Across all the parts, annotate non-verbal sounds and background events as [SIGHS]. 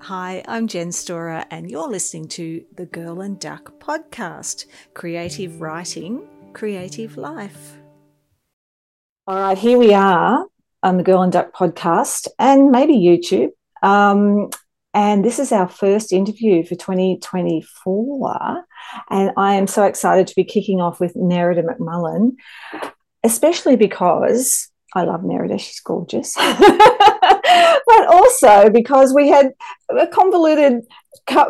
Hi, I'm Jen Storer, and you're listening to the Girl and Duck podcast Creative Writing, Creative Life. All right, here we are on the Girl and Duck podcast and maybe YouTube. Um, and this is our first interview for 2024. And I am so excited to be kicking off with Neridah McMullin, especially because I love Neridah, she's gorgeous. [LAUGHS] but also because we had a convoluted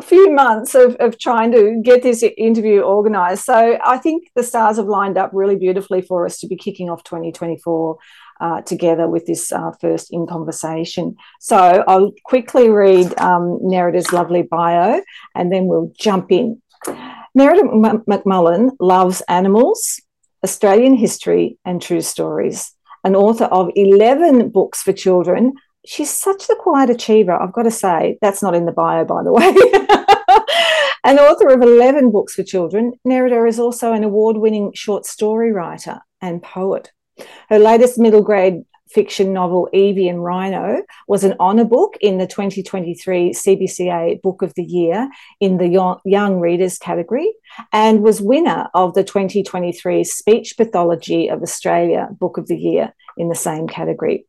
few months of, of trying to get this interview organized. So I think the stars have lined up really beautifully for us to be kicking off 2024 uh, together with this uh, first in conversation. So I'll quickly read um, lovely bio and then we'll jump in. Neridah McMullin loves animals, Australian history, and true stories. An author of 11 books for children, she's such the quiet achiever. I've got to say, that's not in the bio, by the way. [LAUGHS] an author of 11 books for children, Neridah is also an award winning short story writer and poet. Her latest middle grade fiction novel, Evie and Rhino, was an honour book in the 2023 CBCA Book of the Year in the Young Readers category and was winner of the 2023 Speech Pathology of Australia Book of the Year in the same category.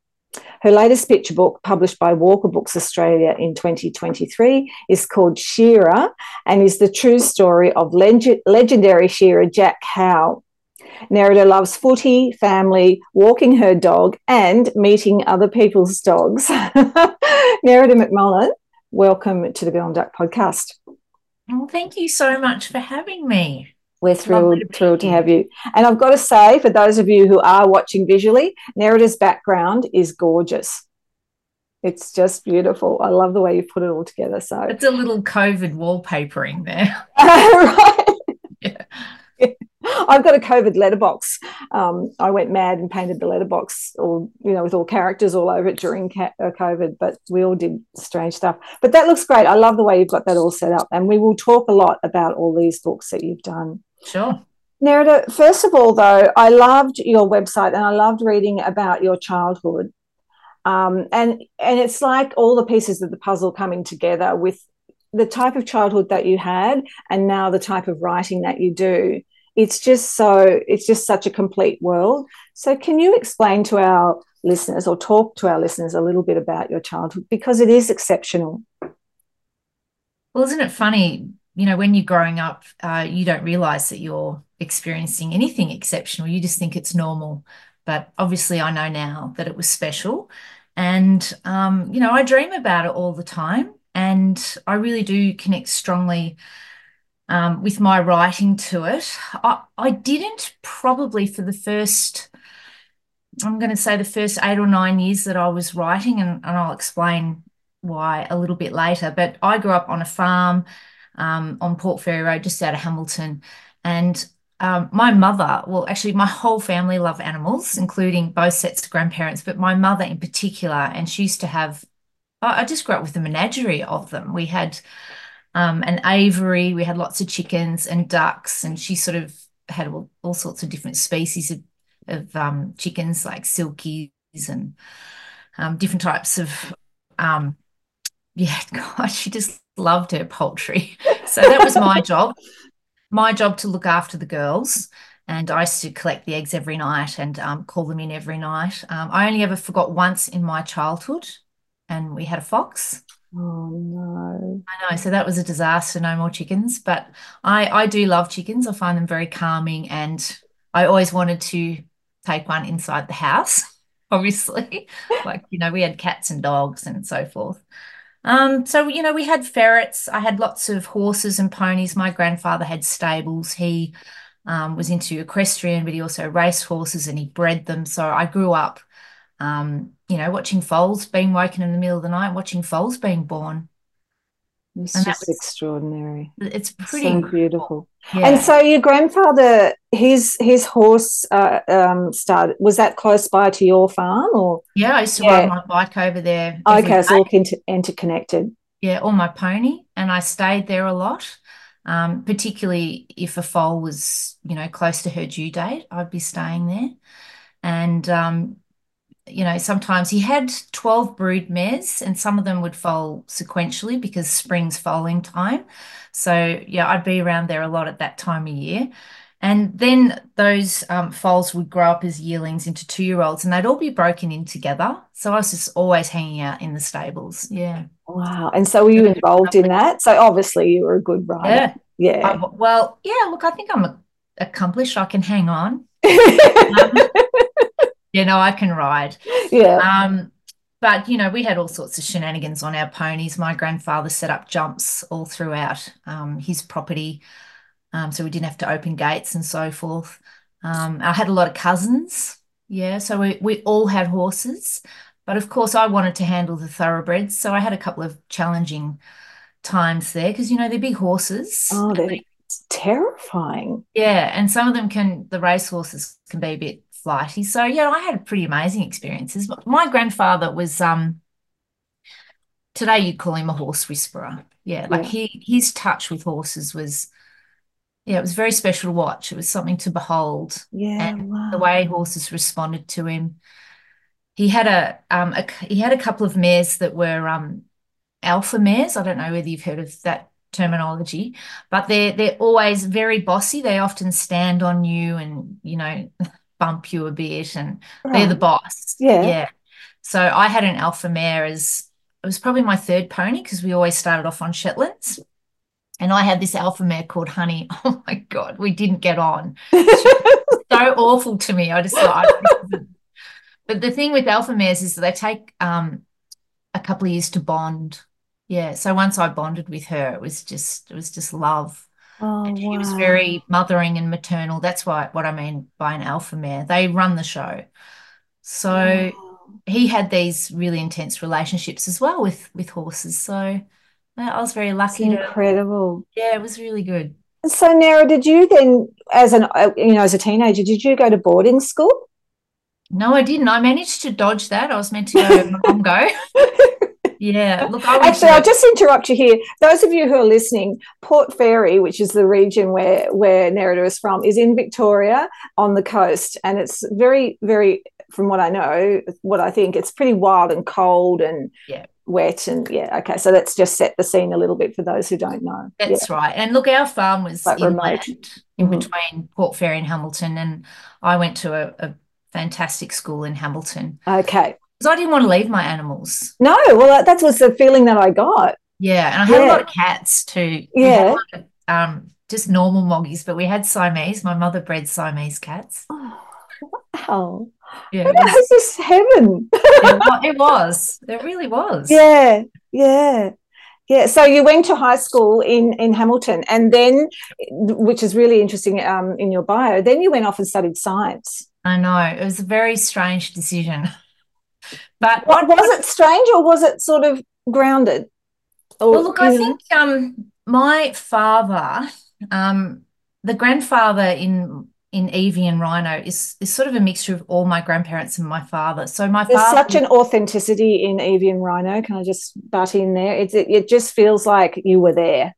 Her latest picture book, published by Walker Books Australia in 2023, is called Shearer and is the true story of leg- legendary shearer Jack Howe, Neridah loves footy, family, walking her dog, and meeting other people's dogs. [LAUGHS] Neridah McMullin, welcome to the Girl and Duck podcast. Well, thank you so much for having me. We're thrilled, to thrilled to have you. And I've got to say, for those of you who are watching visually, Neridah's background is gorgeous. It's just beautiful. I love the way you put it all together. So it's a little COVID wallpapering there. [LAUGHS] [LAUGHS] right. Yeah. [LAUGHS] I've got a COVID letterbox. Um, I went mad and painted the letterbox, all you know, with all characters all over it during ca- uh, COVID. But we all did strange stuff. But that looks great. I love the way you've got that all set up, and we will talk a lot about all these books that you've done. Sure. Neridah, first of all, though, I loved your website and I loved reading about your childhood. Um, and and it's like all the pieces of the puzzle coming together with the type of childhood that you had and now the type of writing that you do it's just so it's just such a complete world so can you explain to our listeners or talk to our listeners a little bit about your childhood because it is exceptional well isn't it funny you know when you're growing up uh, you don't realize that you're experiencing anything exceptional you just think it's normal but obviously i know now that it was special and um, you know i dream about it all the time and i really do connect strongly um, with my writing to it. I, I didn't probably for the first, I'm going to say the first eight or nine years that I was writing, and, and I'll explain why a little bit later. But I grew up on a farm um, on Port Fairy Road, just out of Hamilton. And um, my mother, well, actually, my whole family love animals, including both sets of grandparents, but my mother in particular. And she used to have, I just grew up with a menagerie of them. We had um, an aviary. We had lots of chickens and ducks, and she sort of had all, all sorts of different species of, of um, chickens, like silkies and um, different types of. Yeah, [LAUGHS] God, she just loved her poultry. [LAUGHS] So that was my [LAUGHS] job. My job to look after the girls. And I used to collect the eggs every night and um, call them in every night. Um, I only ever forgot once in my childhood, and we had a fox. Oh no. I know. So that was a disaster. No more chickens. But I, I do love chickens. I find them very calming. And I always wanted to take one inside the house, obviously. like, you know, we had cats and dogs and so forth. Um, so, you know, we had ferrets. I had lots of horses and ponies. My grandfather had stables. He um, was into equestrian, but he also raced horses and he bred them. So I grew up um, you know, watching foals being woken in the middle of the night, watching foals being born. It's and just was, extraordinary. It's pretty so beautiful. Yeah. And so your grandfather, his his horse uh, um, started. Was that close by to your farm, or? Yeah, I used to yeah. ride my bike over there. Okay, it's all inter- interconnected. Yeah, or my pony, and I stayed there a lot. Um, particularly if a foal was, you know, close to her due date, I'd be staying there. And um, you know, sometimes he had 12 brood mares and some of them would foal sequentially because spring's foaling time. So, yeah, I'd be around there a lot at that time of year. And then those um, foals would grow up as yearlings into two year olds and they'd all be broken in together. So I was just always hanging out in the stables. Yeah. Wow. And so were you involved in that? So obviously you were a good rider. Yeah. Yeah. I- well, yeah, look, I think I'm accomplished. I can hang on. Um, [LAUGHS] you know, I can ride. yeah. Um, but you know, we had all sorts of shenanigans on our ponies. My grandfather set up jumps all throughout um, his property, um, so we didn't have to open gates and so forth. Um, I had a lot of cousins, yeah, so we we all had horses, but of course, I wanted to handle the thoroughbreds, so I had a couple of challenging times there because you know they're big horses. Oh, they're terrifying. Yeah, and some of them can, the race horses can be a bit flighty. So yeah, I had pretty amazing experiences. But my grandfather was um today you'd call him a horse whisperer. Yeah, like Yeah. he his touch with horses was yeah, it was very special to watch. It was something to behold. Yeah. And wow. the way horses responded to him. He had a um a, he had a couple of mares that were um alpha mares. I don't know whether you've heard of that terminology, but they're they're always very bossy. They often stand on you and you know [LAUGHS] bump you a bit, and they're the boss. Yeah. Yeah. So I had an alpha mare as it was probably my third pony because we always started off on Shetlands. And I had this alpha mare called Honey. [LAUGHS] Oh my God, we didn't get on. [LAUGHS] So awful to me. I just thought, but the thing with alpha mares is that they take um, a couple of years to bond. Yeah. So once I bonded with her, it was just it was just love. Oh, And she was very mothering and maternal. That's why what I mean by an alpha mare. They run the show. So Wow. he had these really intense relationships as well with with horses. So I was very It's lucky to, incredible. yeah, it was really good. So, Nara, did you then, as an uh, you know, as a teenager, did you go to boarding school? No, I didn't. I managed to dodge that. I was meant to go to Mongo. [LAUGHS] Yeah, look, I Actually, I'll just interrupt you here. Those of you who are listening, Port Fairy, which is the region where where Neridah is from, is in Victoria on the coast, and it's very, very, from what I know, what I think, it's pretty wild and cold and Yeah. wet and yeah. Okay, so let's just set the scene a little bit for those who don't know. Yeah, That's right. And look, our farm was Quite remote. inland in Mhm. between Port Fairy and Hamilton, and I went to a, a fantastic school in Hamilton okay. Because I didn't want to leave my animals. No, well, that, that was the feeling that I got. Yeah, and I had a lot of cats too. Yeah. of, um, just normal moggies, but we had Siamese. My mother bred Siamese cats. Oh, wow. Yeah, it was, was just heaven. it [LAUGHS] it was. It really was. Yeah, yeah, yeah. So you went to high school in in Hamilton, and then, which is really interesting um, in your bio. Then you went off and studied science. I know. It was a very strange decision. [LAUGHS] But What was it strange, or was it sort of grounded? Or, Well, look, I know? think um, my father, um, the grandfather in in Evie and Rhino is is sort of a mixture of all my grandparents and my father. So my there's father, such an authenticity in Evie and Rhino. Can I just butt in there? It's it, it just feels like you were there.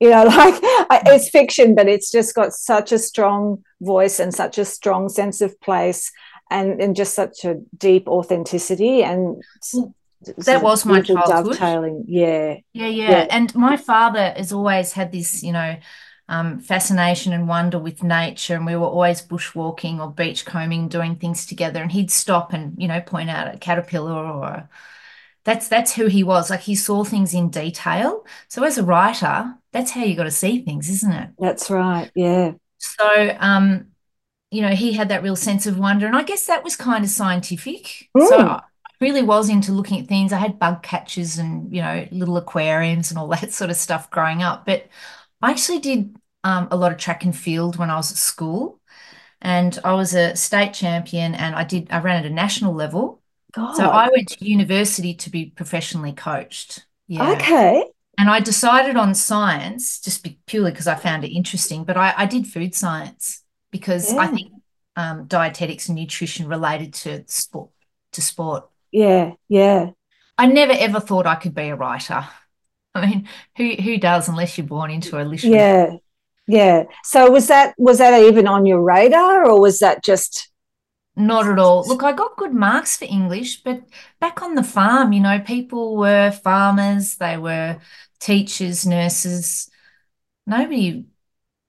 You know, [LAUGHS] like I- it's fiction, but it's just got such a strong voice and such a strong sense of place, and and just such a deep authenticity and that was my childhood. dovetailing. Yeah, Yeah, yeah. Yeah. And my father has always had this, you know, um, fascination and wonder with nature. And we were always bushwalking or beachcombing, doing things together. And he'd stop and, you know, point out a caterpillar or a, that's that's who he was. Like he saw things in detail. So as a writer, that's how you got to see things, isn't it? that's right. Yeah, So, um, you know, he had that real sense of wonder. And I guess that was kind of scientific. So Mm. I really was into looking at things. I had bug catchers and, you know, little aquariums and all [LAUGHS] that sort of stuff growing up. But I actually did um, a lot of track and field when I was at school. And I was a state champion and I did, I ran at a national level. So I went to university to be professionally coached. Yeah. Okay. And I decided on science just purely because I found it interesting. But I, I did food science because I think um, dietetics and nutrition related to sport to sport. Yeah, yeah. I never ever thought I could be a writer. I mean, who who does unless you're born into a literary Yeah, yeah. So was that was that even on your radar, or was that just Not at all. Look, I got good marks for English, but back on the farm, you know, people were farmers, they were teachers, nurses. Nobody,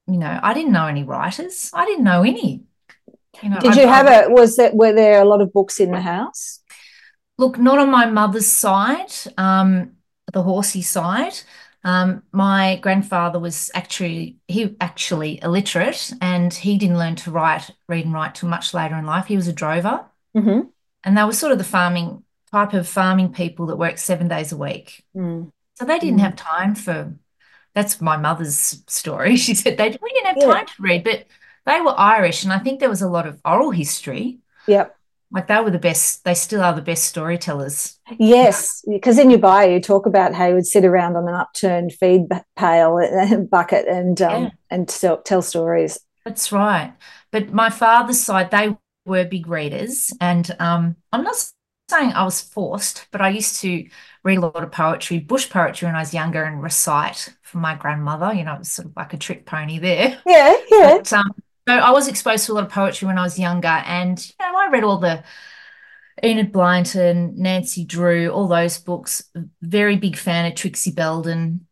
you know, I didn't know any writers. I didn't know any. You know, Did you I, have a was that were there a lot of books in the house? Look, not on my mother's side, um, the horsey side. Um, my grandfather was actually he actually illiterate, and he didn't learn to write, read and write till much later in life. He was a drover, mm-hmm. and they were sort of the farming type of farming people that worked seven days a week. Mm. So they didn't mm. have time for. That's my mother's story. [LAUGHS] She said they we didn't have yeah. time to read, but they were Irish, and I think there was a lot of oral history. Yep. Like they were the best, they still are the best storytellers. Yes, because in your bio you talk about how you would sit around on an upturned feed pail and [LAUGHS] bucket and um, yeah. and tell, tell stories. That's right. But my father's side, they were big readers, and um, I'm not saying I was forced, but I used to read a lot of poetry, bush poetry when I was younger, and recite for my grandmother. You know, it was sort of like a trick pony there. Yeah, yeah. But, um, so I was exposed to a lot of poetry when I was younger, and you know, I read all the Enid Blyton, Nancy Drew, all those books. Very big fan of Trixie Belden.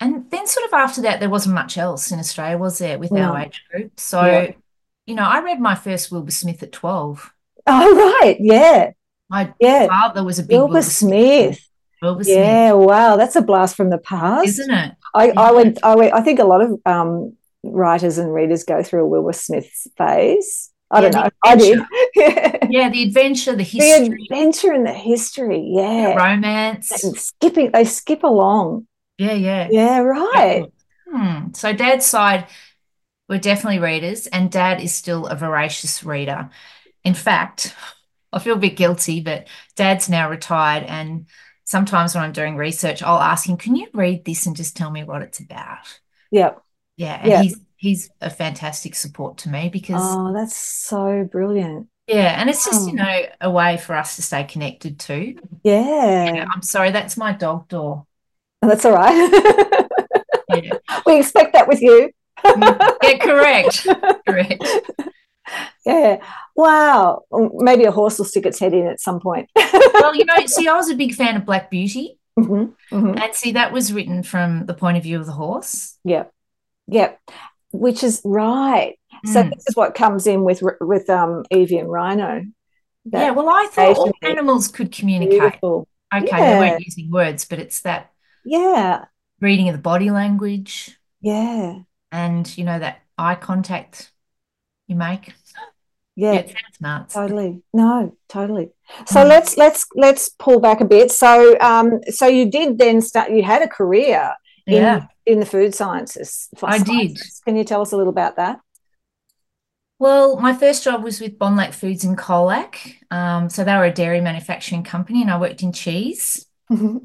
And then, sort of after that, there wasn't much else in Australia, was there, with no. our age group? So, yeah. you know, I read my first Wilbur Smith at 12. Oh, right. Yeah. My yeah. father was a big Wilbur, Wilbur Smith. Smith. Yeah, wow, that's a blast from the past, isn't it? I, yeah. I went, I went. I think a lot of um, writers and readers go through a Wilbur Smith phase. I yeah, don't know. I did. [LAUGHS] yeah, the adventure, the history. The adventure and the history. Yeah. The romance. And skipping, they skip along. Yeah, yeah. Yeah, right. Hmm. So dad's side, we're definitely readers, and dad is still a voracious reader. In fact, I feel a bit guilty, but dad's now retired and sometimes when I'm doing research, I'll ask him, Can you read this and just tell me what it's about? Yep. Yeah, and yeah. he's he's a fantastic support to me because oh, that's so brilliant. Yeah, and it's just oh. you know a way for us to stay connected too. Yeah. yeah I'm sorry, that's my dog door. Oh, that's all right. yeah. [LAUGHS] We expect that with you. Mm, yeah, correct. [LAUGHS] correct. [LAUGHS] Yeah. Wow. Maybe a horse will stick its head in at some point. [LAUGHS] well, you know, see, I was a big fan of Black Beauty. Mm-hmm, mm-hmm. And see, that was written from the point of view of the horse. Yeah. Yep. Which is right. Mm. So this is what comes in with with um Evie and Rhino. Yeah, well, I thought all animals could communicate. Beautiful. Okay, yeah. they weren't using words, but it's that yeah reading of the body language. Yeah, and you know that eye contact you make. Yeah, yeah it sounds nuts. Totally. No, totally. So mm. let's let's let's pull back a bit. So um so you did then start you had a career yeah in the food sciences. I did. Can you tell us a little about that? Well, my first job was with Bonlac Foods in Colac. Um, so they were a dairy manufacturing company, and I worked in cheese. Mm-hmm.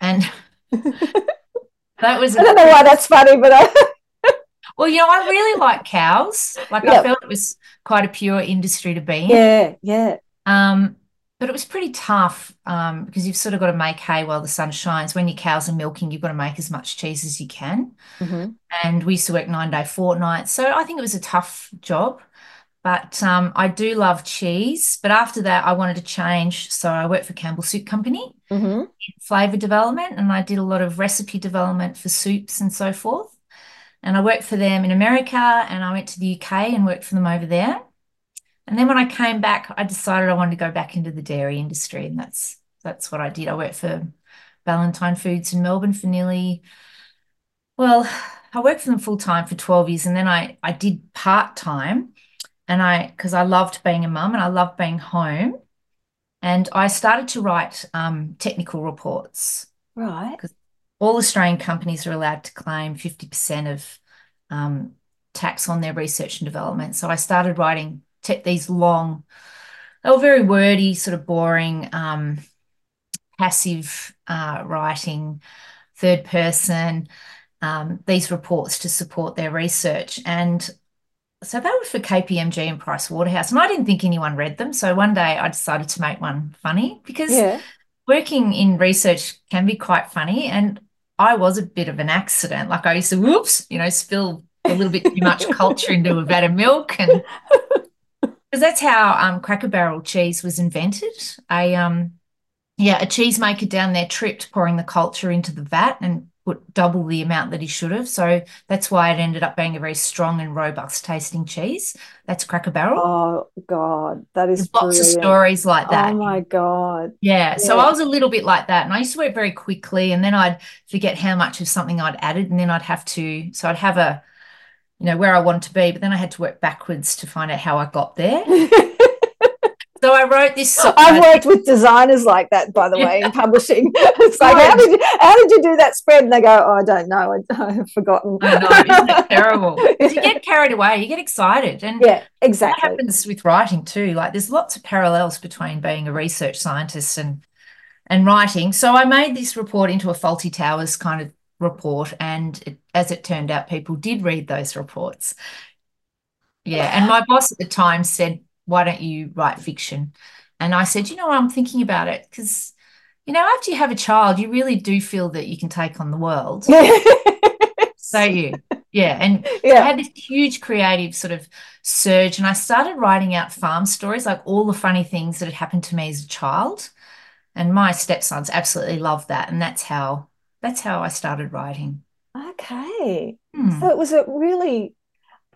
And [LAUGHS] [LAUGHS] that was. I don't know why that's funny, but I. well, you know, I really like cows. Like yep. I felt it was quite a pure industry to be in. Yeah, yeah. Um, but it was pretty tough um, because you've sort of got to make hay while the sun shines. When your cows are milking, you've got to make as much cheese as you can. Mm-hmm. And we used to work nine day fortnights. So I think it was a tough job. But um, I do love cheese. But after that, I wanted to change. So I worked for Campbell Soup Company mm-hmm. flavor development, and I did a lot of recipe development for soups and so forth. And I worked for them in America, and I went to the UK and worked for them over there. And then when I came back, I decided I wanted to go back into the dairy industry, and that's that's what I did. I worked for Ballantyne Foods in Melbourne for nearly, well, I worked for them full time for 12 years, and then I I did part time, and I because I loved being a mum and I loved being home, and I started to write um, technical reports. Right. Because all Australian companies are allowed to claim 50% of um, tax on their research and development. So I started writing these long, they were very wordy, sort of boring, um, passive uh, writing, third person, um, these reports to support their research. And so they were for KPMG and Price Waterhouse. And I didn't think anyone read them. So one day I decided to make one funny because yeah. working in research can be quite funny. And I was a bit of an accident. Like I used to, whoops, you know, spill a little bit too much culture into a vat of milk and [LAUGHS] Because that's how um, Cracker Barrel cheese was invented. A um, yeah, a cheesemaker down there tripped pouring the culture into the vat and put double the amount that he should have. So that's why it ended up being a very strong and robust tasting cheese. That's Cracker Barrel. Oh God, that is There's lots of stories like that. Oh my God. Yeah, so I was a little bit like that, and I used to work very quickly, and then I'd forget how much of something I'd added, and then I'd have to, so I'd have a, you know, where I wanted to be, but then I had to work backwards to find out how I got there. [LAUGHS] So I wrote this. I've worked with designers like that, by the way, in [LAUGHS] publishing. It's like, how did you, how did you do that spread? And they go, oh, I don't know. I, I've forgotten. I know, [LAUGHS] terrible? you get carried away, you get excited, and yeah, that exactly. happens with writing too. Like there's lots of parallels between being a research scientist and and writing. So I made this report into a Fawlty Towers kind of report, and it, as it turned out, people did read those reports. Yeah, and my boss at the time said, "Why don't you write fiction?" And I said, "You know, I'm thinking about it because." You know, after you have a child, you really do feel that you can take on the world, [LAUGHS] don't you? Yeah, and I had this huge creative sort of surge, and I started writing out farm stories, like all the funny things that had happened to me as a child. And my stepsons absolutely loved that, and that's how that's how I started writing. Okay. Hmm. So it was a really,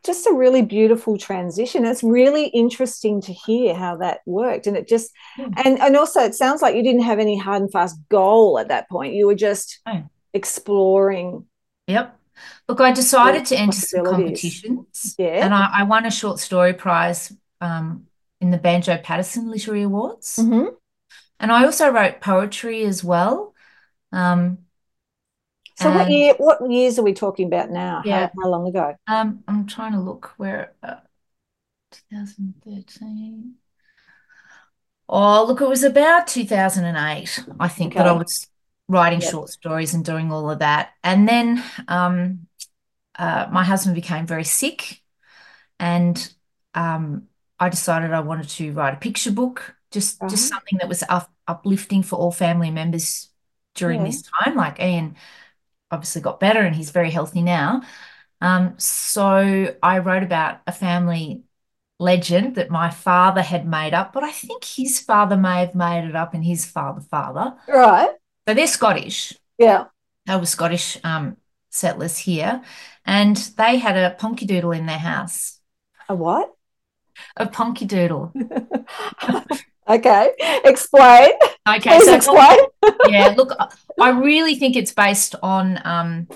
just a really beautiful transition. It's really interesting to hear how that worked. And it just, Yeah. and, and also it sounds like you didn't have any hard and fast goal at that point. You were just No. exploring. Yep. Look, I decided to enter some competitions, Yeah. and I, I won a short story prize um, in the Banjo Paterson Literary Awards. Mhm. And I also wrote poetry as well. Um, So what year, what years are we talking about now? How, Yeah. how long ago? Um, I'm trying to look where uh, 2013. Oh, look, it was about 2008, I think, that I was writing Yep. short stories and doing all of that. And then um, uh, my husband became very sick, and um, I decided I wanted to write a picture book, just just something that was up, uplifting for all family members during Yeah. this time. Like Ian obviously got better and he's very healthy now. Um, so I wrote about a family legend that my father had made up, but I think his father may have made it up and his father father. Right. So they're Scottish. Yeah. They were Scottish um, settlers here, and they had a ponky doodle in their house. A what? A ponky doodle. [LAUGHS] Okay. Explain. Okay, Please so explain. [LAUGHS] yeah, look, I really think it's based on um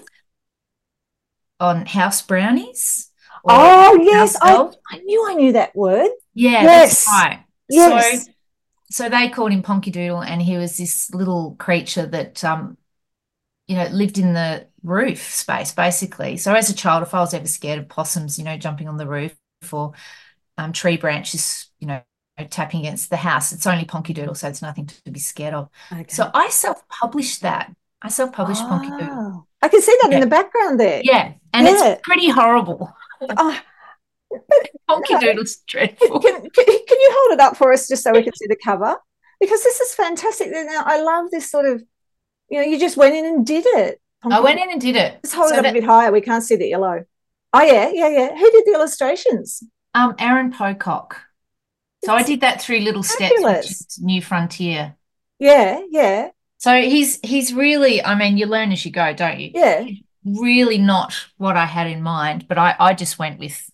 on house brownies Oh, yes. I. I knew I knew that word. Yeah, Yes. that's right. Yes. So, so they called him Ponky Doodle, and he was this little creature that, um, you know, lived in the roof space, basically. So as a child, if I was ever scared of possums, you know, jumping on the roof or um, tree branches, you know, tapping against the house, it's only Ponky Doodle, so it's nothing to be scared of. Okay. So I self-published that. I self-published Ponky Doodle. Oh, I can see that in the background there. Yeah, and Yeah. it's pretty horrible. Oh, [LAUGHS] Ponky. Doodle's can, dreadful. can, can you hold it up for us just so we can see the cover? Because this is fantastic. I love this sort of, you know, you just went in and did it. I went in and did it. Just hold So it up that- a bit higher. We can't see the yellow. Oh, yeah, yeah, yeah. Who did the illustrations? Um, Aaron Pocock. So I did that through Little Steps, fabulous. is New Frontier. Yeah, yeah, So he's he's really, I mean, you learn as you go, don't you? yeah. Really not what I had in mind, but I, I just went with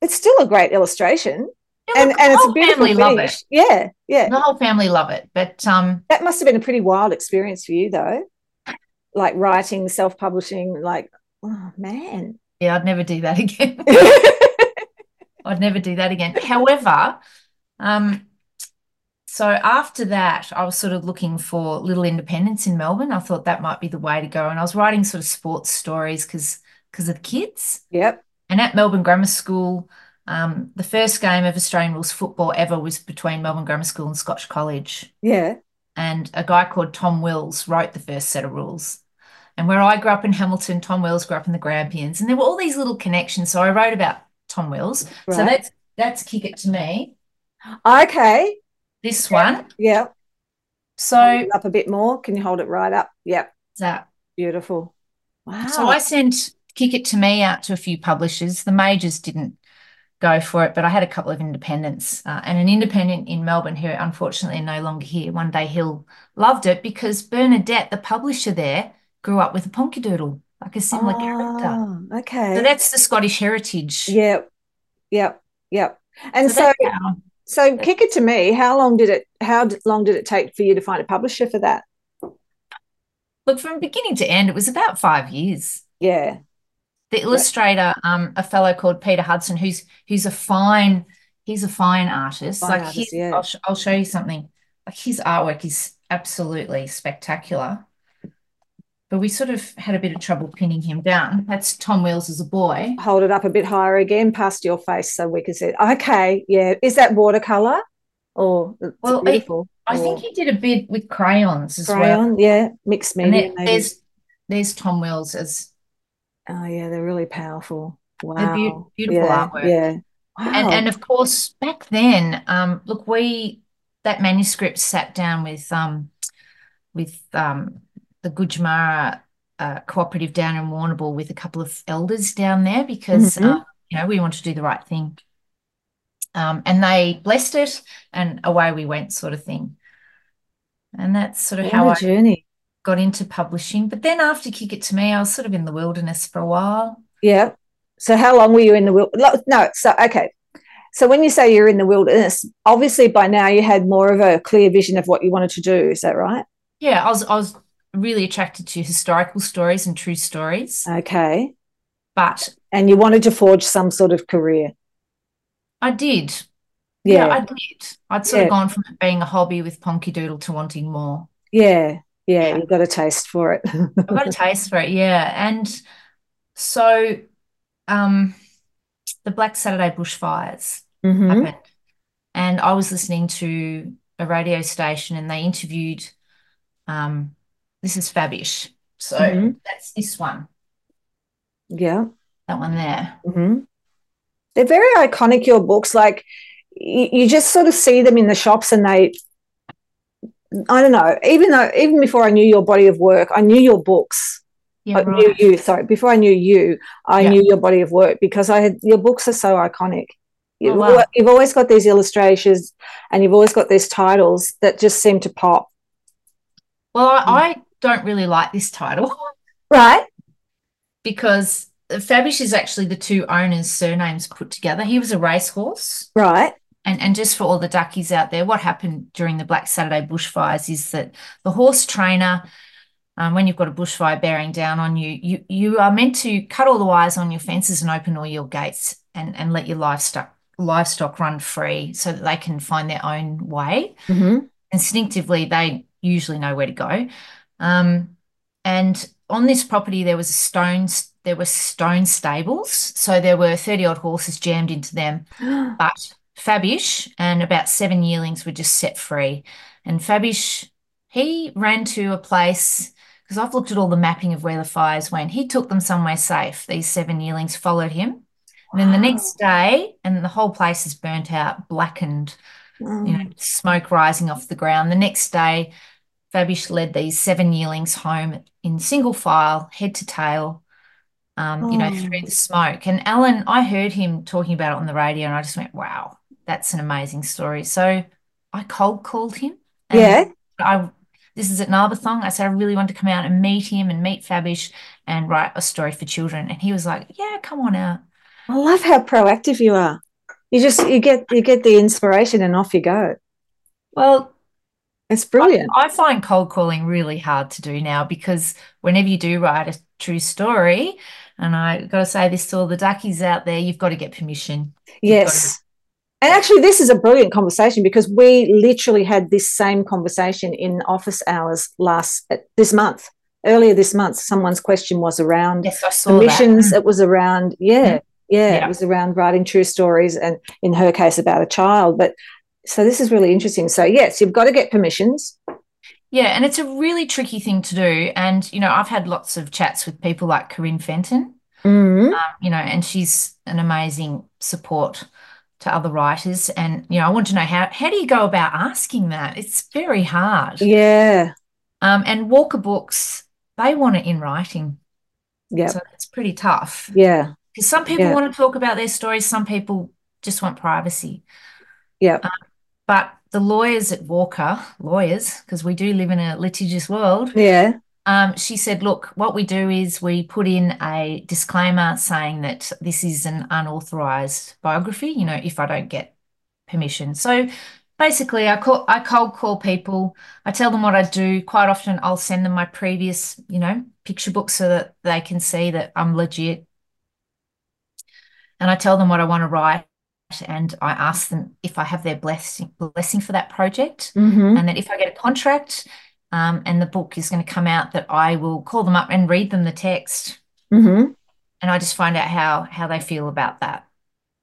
It's still a great illustration. Yeah, And look, and the it's a whole beautiful family love finish. it. Yeah, yeah. The whole family love it. But um, That must have been a pretty wild experience for you, though. Like writing, self-publishing, like, oh man. yeah, I'd never do that [LAUGHS] again. [LAUGHS] I'd never do that again. However, um, so after that, I was sort of looking for little independence in Melbourne. I thought that might be the way to go. And I was writing sort of sports stories because because of the kids. Yep. And at Melbourne Grammar School, um, the first game of Australian rules football ever was between Melbourne Grammar School and Scotch College. Yeah. And a guy called Tom Wills wrote the first set of rules. And where I grew up in Hamilton, Tom Wills grew up in the Grampians. And there were all these little connections. So I wrote about Tom Wills. So that's that's Kick It to Me, Okay. this one. Yeah. So up a bit more. Can you hold it right up? Yep. that Beautiful. Wow. so I sent Kick It to Me out to a few publishers. The majors didn't go for it, but I had a couple of independents uh, and an independent in Melbourne who unfortunately are no longer here. One day Hill loved it because Bernadette, the publisher there, grew up with a Ponkadoodle, like a similar oh, character. Okay. So that's the Scottish heritage. Yep. Yep. Yep. And so, so, so kick it to me. How long did it? How long did it take for you to find a publisher for that? Look, from beginning to end, it was about five years. Yeah the illustrator, um, a fellow called Peter Hudson, who's who's a fine, he's a fine artist. Fine like artist, his, yeah. I'll, I'll show you something. Like his artwork is absolutely spectacular. But we sort of had a bit of trouble pinning him down. That's Tom Wills as a boy. Hold it up a bit higher again, past your face, so we can see. Okay, yeah. Is that watercolor or well? Beautiful. I think he did a bit with crayons as crayon, well. yeah, mixed media. There, there's there's Tom Wills as Oh yeah, they're really powerful. Wow, they're be- beautiful yeah, artwork. Yeah, wow. and and of course back then, um, look, we that manuscript sat down with um, with um, the Gunditjmara uh, cooperative down in Warrnambool with a couple of elders down there because mm-hmm. uh, you know we want to do the right thing. Um, and they blessed it, and away we went, sort of thing. And that's sort of what how I journey got into publishing. But then after Kick It to Me, I was sort of in the wilderness for a while. Yeah. So how long were you in the wilderness? No. So, okay. So when you say you're in the wilderness, obviously by now you had more of a clear vision of what you wanted to do. Is that right? Yeah. I was, I was really attracted to historical stories and true stories. Okay. But. And you wanted to forge some sort of career. I did. Yeah, yeah I did. I'd sort yeah. of gone from being a hobby with Ponkadoodle to wanting more. Yeah yeah, yeah. you've got a taste for it. I've got a [LAUGHS] taste for it, yeah. And so um the Black Saturday bushfires mm-hmm. happened. And I was listening to a radio station and they interviewed um this is Fabish. So mm-hmm. that's this one. Yeah. That one there. Mm-hmm. They're very iconic, your books. Like you, you just sort of see them in the shops and they I don't know. Even though, even before I knew your body of work, I knew your books. Yeah, I right. knew you. Sorry, before I knew you, I yeah. knew your body of work because I had your books are so iconic. You've, oh, wow. you've always got these illustrations, and you've always got these titles that just seem to pop. Well, I, I don't really like this title, right? Because Fabish is actually the two owners' surnames put together. He was a racehorse, right? and, and just for all the duckies out there, what happened during the Black Saturday bushfires is that the horse trainer, um, when you've got a bushfire bearing down on you, you you are meant to cut all the wires on your fences and open all your gates and, and let your livestock livestock run free so that they can find their own way. Mm-hmm. Instinctively, they usually know where to go. Um, and on this property, there was a stone there were stone stables, so there were thirty odd horses jammed into them, [GASPS] but Fabish and about seven yearlings were just set free. And Fabish, he ran to a place because I've looked at all the mapping of where the fires went. He took them somewhere safe. These seven yearlings followed him. And then the next day, and the whole place is burnt out, blackened, mm. you know, smoke rising off the ground. The next day, Fabish led these seven yearlings home in single file, head to tail, um, oh. you know, through oh. the smoke. And Alan, I heard him talking about it on the radio, and I just went, wow, that's an amazing story. So I cold called him. yeah. I this is at Narbethong. I said I really want to come out and meet him and meet Fabish and write a story for children. And he was like, Yeah, come on out. I love how proactive you are. You just you get you get the inspiration and off you go. Well, it's brilliant. I, I, find cold calling really hard to do now because whenever you do write a true story, and I got to say this to all the duckies out there, you've got to get permission. Yes. And actually, this is a brilliant conversation because we literally had this same conversation in office hours last uh, this month. Earlier this month, someone's question was around yes, I saw permissions. That. It was around, yeah, mm. yeah, yeah, it was around writing true stories, and in her case, about a child. But so this is really interesting. So yes, you've got to get permissions. Yeah, and it's a really tricky thing to do. And you know, I've had lots of chats with people like Corinne Fenton. Mm-hmm. Um, you know, and she's an amazing support to other writers and you know i want to know how how do you go about asking that it's very hard yeah um and walker books they want it in writing yeah so it's pretty tough yeah because some people yeah. want to talk about their stories some people just want privacy. Yeah. Um, but the lawyers at Walker, lawyers, because we do live in a litigious world. Yeah. Um, she said, look, what we do is we put in a disclaimer saying that this is an unauthorized biography, you know, if I don't get permission. So basically I call I cold call people. I tell them what I do. Quite often I'll send them my previous, you know, picture book so that they can see that I'm legit. And I tell them what I want to write and I ask them if I have their blessing blessing for that project, mm-hmm. and that if I get a contract um, and the book is going to come out, that I will call them up and read them the text, mm-hmm. and I just find out how how they feel about that,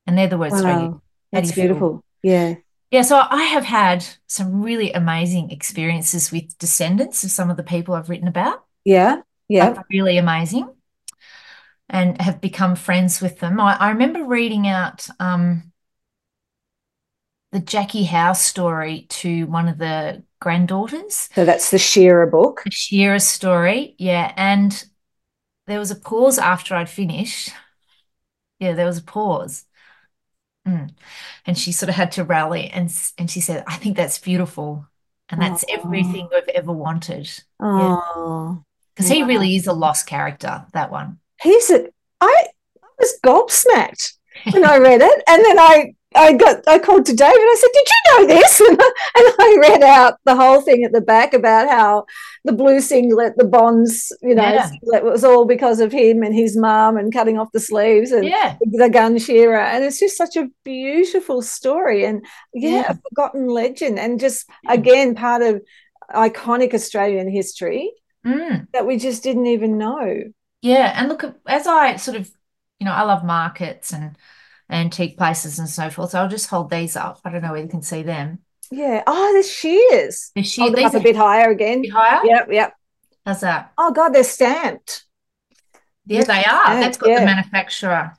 and they're the words wow. for you. That's beautiful. Feel? Yeah. Yeah, so I have had some really amazing experiences with descendants of some of the people I've written about. Yeah, yeah. Like really amazing. And have become friends with them. I, I remember reading out um, the Jackie Howe story to one of the granddaughters. So that's the Shearer book. The Shearer story, yeah. And there was a pause after I'd finished. Yeah, there was a pause. Mm. And she sort of had to rally and and she said, I think that's beautiful. And that's oh. everything we've ever wanted. Oh. Because yeah. he really is a lost character, that one. He's a I, I was gobsmacked when I read it. And then I I got I called to David. I said, "Did you know this?" And, [LAUGHS] and I read out the whole thing at the back about how the blue singlet, the bonds, you know, yeah. it was all because of him and his mum and cutting off the sleeves and yeah. the gun shearer. And it's just such a beautiful story and yeah, yeah. a forgotten legend and just mm. again part of iconic Australian history mm. that we just didn't even know. Yeah, and look, as I sort of, you know, I love markets and antique places and so forth. So I'll just hold these up. I don't know whether you can see them. Yeah. Oh, there's shears. The shears. Oh, hold up a bit higher again. Bit higher? Yep, yep. How's that? Oh God, they're stamped. Yeah, they are. Stamped, That's got yeah. the manufacturer.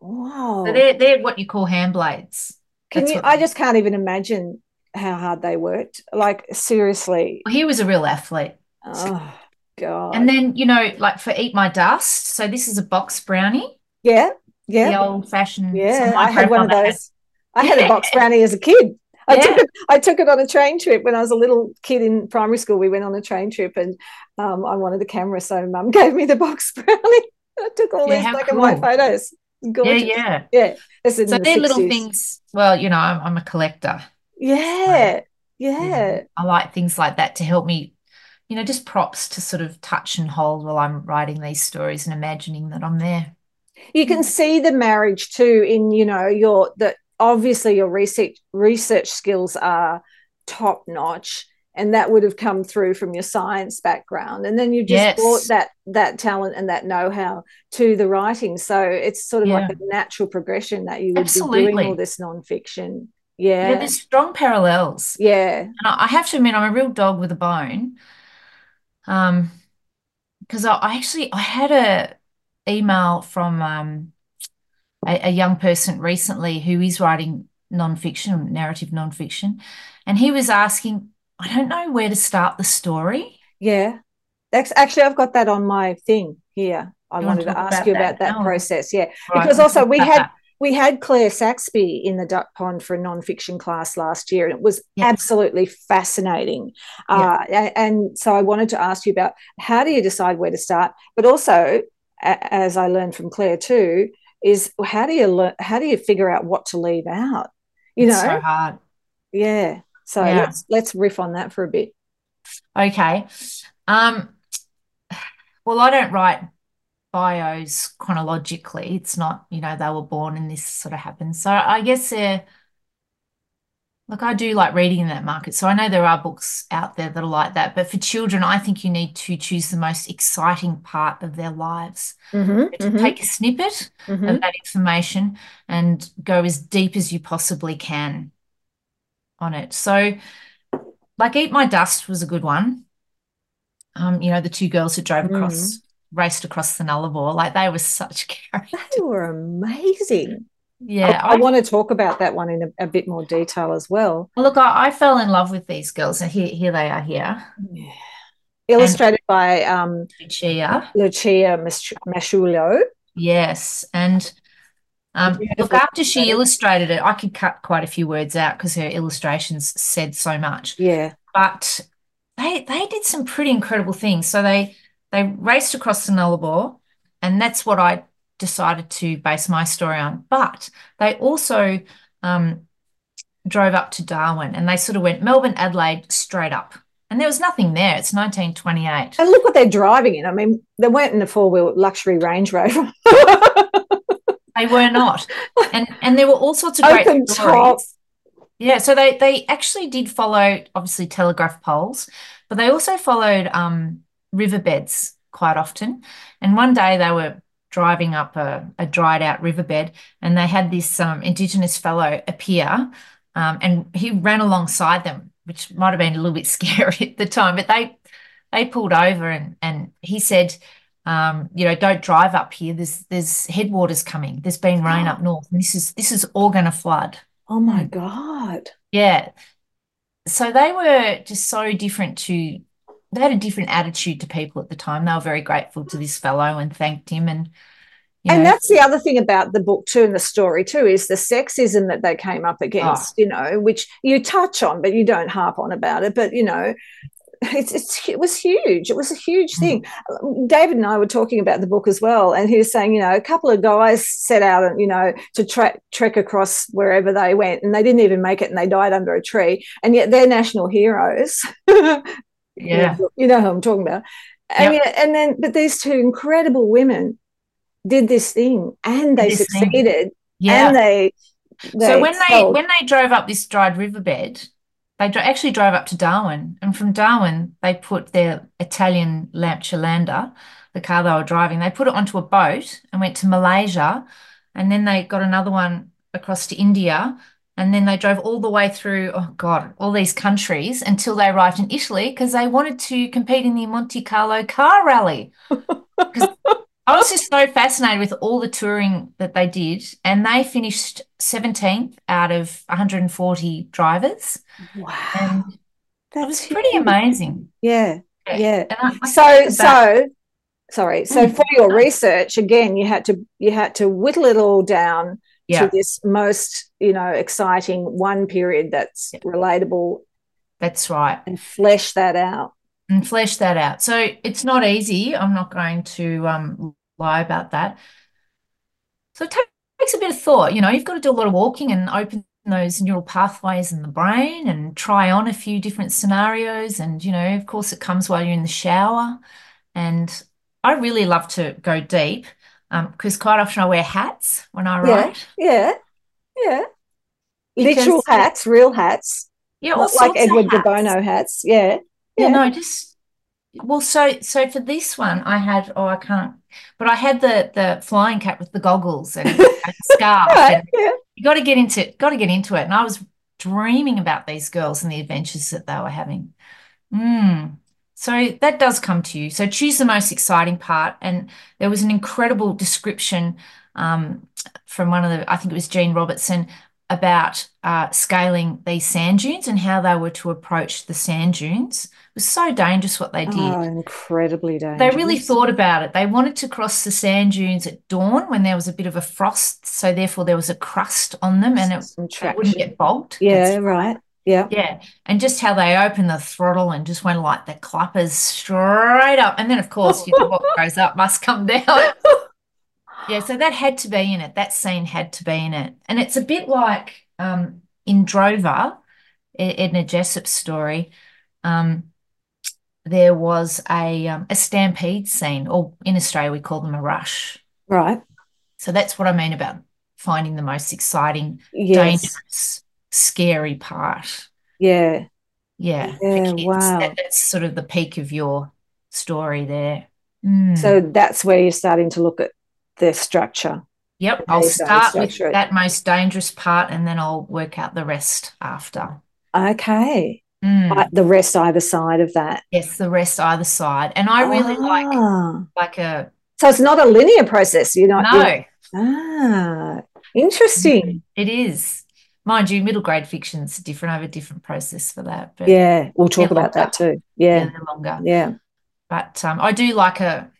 Wow. So they're they're what you call hand blades. Can That's you I just can't even imagine how hard they worked. Like seriously. Well, he was a real athlete. Oh God. And then, you know, like for Eat My Dust. So this is a box brownie. Yeah yeah. the old fashioned. Yeah, I had one of those. I had a box [LAUGHS] brownie as a kid. I yeah. took it. I took it on a train trip when I was a little kid in primary school. We went on a train trip, and um, I wanted the camera, so Mum [LAUGHS] gave me the box [LAUGHS] brownie. I took all yeah, these black cool. and white photos. Gorgeous. Yeah, yeah, yeah. So the they're 60s. little things. Well, you know, I'm, I'm a collector. Yeah, so, yeah. I like things like that to help me you know, just props to sort of touch and hold while I'm writing these stories and imagining that I'm there you can see the marriage too in you know your that obviously your research research skills are top notch and that would have come through from your science background and then you just yes. brought that that talent and that know-how to the writing so it's sort of yeah. like a natural progression that you would Absolutely. be doing all this nonfiction yeah. yeah there's strong parallels yeah and i have to admit i'm a real dog with a bone um because I, I actually i had a email from um, a, a, young person recently who is writing nonfiction, narrative nonfiction, and he was asking, I don't know where to start the story. Yeah, that's actually I've got that on my thing here. I you wanted to ask about you about that, that process. Yeah, right, because also we had we had Claire Saxby in the Duck Pond for a nonfiction class last year, and it was yes. absolutely fascinating. Uh, and so I wanted to ask you about how do you decide where to start, but also as I learned from Claire too, is how do you learn, how do you figure out what to leave out? You it's know, so hard. Yeah. So yeah. let's let's riff on that for a bit. Okay. Um, well, I don't write bios chronologically. It's not, you know, they were born and this sort of happened. So I guess they're Look, I do like reading in that market. So I know there are books out there that are like that. But for children, I think you need to choose the most exciting part of their lives. Mm-hmm, to mm-hmm. take a snippet mm-hmm. of that information and go as deep as you possibly can on it. So, like Eat My Dust was a good one. Um, you know, the two girls who drove across, mm-hmm. raced across the Nullarbor, like they were such characters. [LAUGHS] They were amazing. Yeah, I, I, want to talk about that one in a, a, bit more detail as well. look, I, I, fell in love with these girls, and here, here they are here. Yeah. Illustrated and by um, Lucia Lucia Masciullo. Yes, and Um, look, after she illustrated it, I could cut quite a few words out because her illustrations said so much. Yeah. But they they did some pretty incredible things. So they they raced across the Nullarbor, and that's what I decided to base my story on. But they also um, drove up to Darwin, and they sort of went Melbourne, Adelaide, straight up. And there was nothing there. It's 1928. And look what they're driving in. I mean, they weren't in a four wheel luxury Range Rover. [LAUGHS] They were not. And and there were all sorts of great Open stories. top. Yeah, so they they actually did follow obviously telegraph poles, but they also followed um, riverbeds quite often. And one day they were driving up a, a dried out riverbed, and they had this um, Indigenous fellow appear, um, and he ran alongside them, which might have been a little bit [LAUGHS] scary at the time. But they they pulled over, and and he said. Um, you know, don't drive up here. There's there's headwaters coming. There's been rain up north. And this is this is all going to flood. Oh my God. Yeah. So they were just so different to, they had a different attitude to people at the time. They were very grateful to this fellow and thanked him. And, you And know, that's the other thing about the book too, and the story too, is the sexism that they came up against, ah. you know, which you touch on, but you don't harp on about it. But you know, it's, it's it was huge. It was a huge hmm. thing. David and I were talking about the book as well, and he was saying, you know, a couple of guys set out, and you know, to trek trek across wherever they went, and they didn't even make it, and they died under a tree, and yet they're national heroes. [LAUGHS] yeah. you know who I'm talking about. And, yeah, and then, but these two incredible women did this thing, and they This thing. succeeded, Yeah. and they. they So when they when they drove up this dried riverbed, they dro- actually drove up to Darwin, and from Darwin they put their Italian Lancia Lambda, the car they were driving, they put it onto a boat and went to Malaysia, and then they got another one across to India, and then they drove all the way through, oh God, all these countries until they arrived in Italy because they wanted to compete in the Monte Carlo car rally. [LAUGHS] I was just so fascinated with all the touring that they did, and they finished 17th out of 140 drivers, wow, and it that's was pretty huge. amazing. Yeah, yeah. And I, I So, so sorry. So Mm. for your research, again, you had to you had to whittle it all down yeah, to this most you know exciting one period that's Yeah. relatable that's right, and flesh that out. and flesh that out. So it's not easy. I'm not going to um, lie about that. So it takes a bit of thought. You know, you've got to do a lot of walking and open those neural pathways in the brain and try on a few different scenarios. And, you know, of course, it comes while you're in the shower. And I really love to go deep because quite often I wear hats when I write. yeah, yeah. Because- Literal hats, real hats, Yeah, not like Edward de hats. Bono hats. Yeah, Yeah, Yeah. no, just well, so so for this one, I had oh, I can't, but I had the the flying cap with the goggles and, and [LAUGHS] scarf, right. and Yeah, you got to get into got to get into it. And I was dreaming about these girls and the adventures that they were having. Mm. So that does come to you. So choose the most exciting part. And there was an incredible description um, from one of the, I think it was Jean Robertson, about uh, scaling these sand dunes and how they were to approach the sand dunes. It was so dangerous what they did. oh, incredibly dangerous. They really thought about it. They wanted to cross the sand dunes at dawn when there was a bit of a frost, so therefore there was a crust on them and it, it wouldn't get bogged. Yeah, That's right. Yeah, yeah, and just how they opened the throttle and just went like the clappers straight up, and then of course you know what [LAUGHS] goes up must come down. Yeah, so that had to be in it. That scene had to be in it, and it's a bit like um, in Drover, Edna Jessop's story. Um, there was a um, a stampede scene, or in Australia we call them a rush. right. So that's what I mean about finding the most exciting, Yes. dangerous, scary part. Yeah. Yeah, Yeah, wow. That, that's sort of the peak of your story there. Mm. So that's where you're starting to look at the structure. Yep, I'll base of the start with structure. that most dangerous part and then I'll work out the rest after. Okay. Mm. The rest either side of that. Yes, the rest either side. And I really like Ah. like a So it's not a linear process. You're not. you're- no, ah, interesting. it is. Mind you, middle grade fiction's different. I have a different process for that, but Yeah, we'll talk about that too. yeah, Yeah, longer. yeah. But um, I do like a,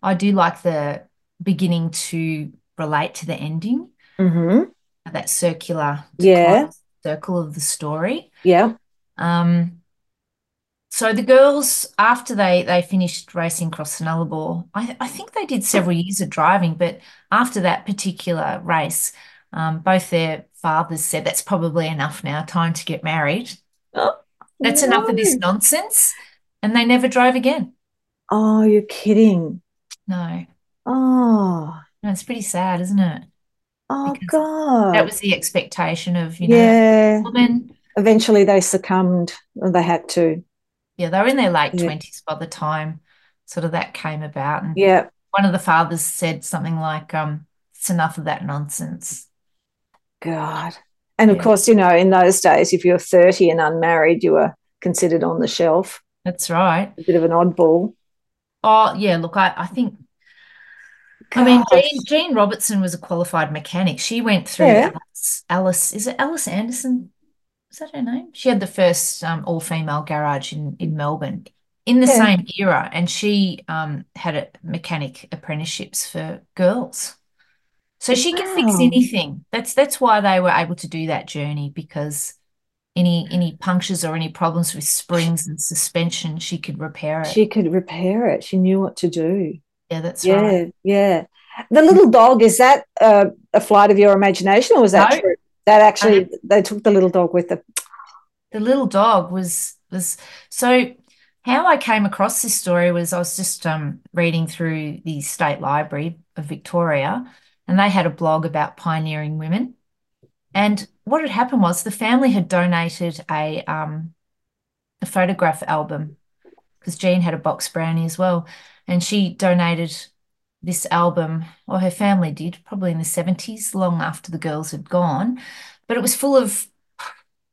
I do like the beginning to relate to the ending, Mm-hmm. that circular Yeah. circle of the story. Yeah. Um, so the girls, after they they finished racing across the Nullarbor, I, I think they did several years of driving, but after that particular race, um, both their fathers said that's probably enough now, time to get married. Oh, That's enough of this nonsense. And they never drove again. Oh, you're kidding. No. Oh, No, it's pretty sad, isn't it? oh Because God. that was the expectation of, you know, Yeah. women. Eventually they succumbed. They had to. Yeah, they were in their late Yeah. 20s by the time sort of that came about. And Yeah. one of the fathers said something like, um, it's enough of that nonsense. God. And of Yeah. course, you know, in those days, if you were 30 and unmarried, you were considered on the shelf, That's right. a bit of an oddball. Oh, yeah, look, I, I think, I mean, Jean, Jean Robertson was a qualified mechanic. She went through Yeah. Alice, Alice, is it Alice Anderson? Is that her name? She had the first um, all-female garage in, in Melbourne in the Yeah. same era, and she um, had a mechanic apprenticeships for girls. So she can fix anything. That's that's why they were able to do that journey because any any punctures or any problems with springs and suspension, she could repair it. She could repair it. She knew what to do. Yeah, that's Yeah, right. yeah. The little dog, is that uh, a flight of your imagination or was that No. true? That actually, they took the little dog with them. The little dog was was so how I came across this story was I was just um, reading through the State Library of Victoria, and they had a blog about pioneering women. And what had happened was the family had donated a um, a photograph album because Jean had a box brownie as well, and she donated this album, or her family did, probably in the 70s, long after the girls had gone. But it was full of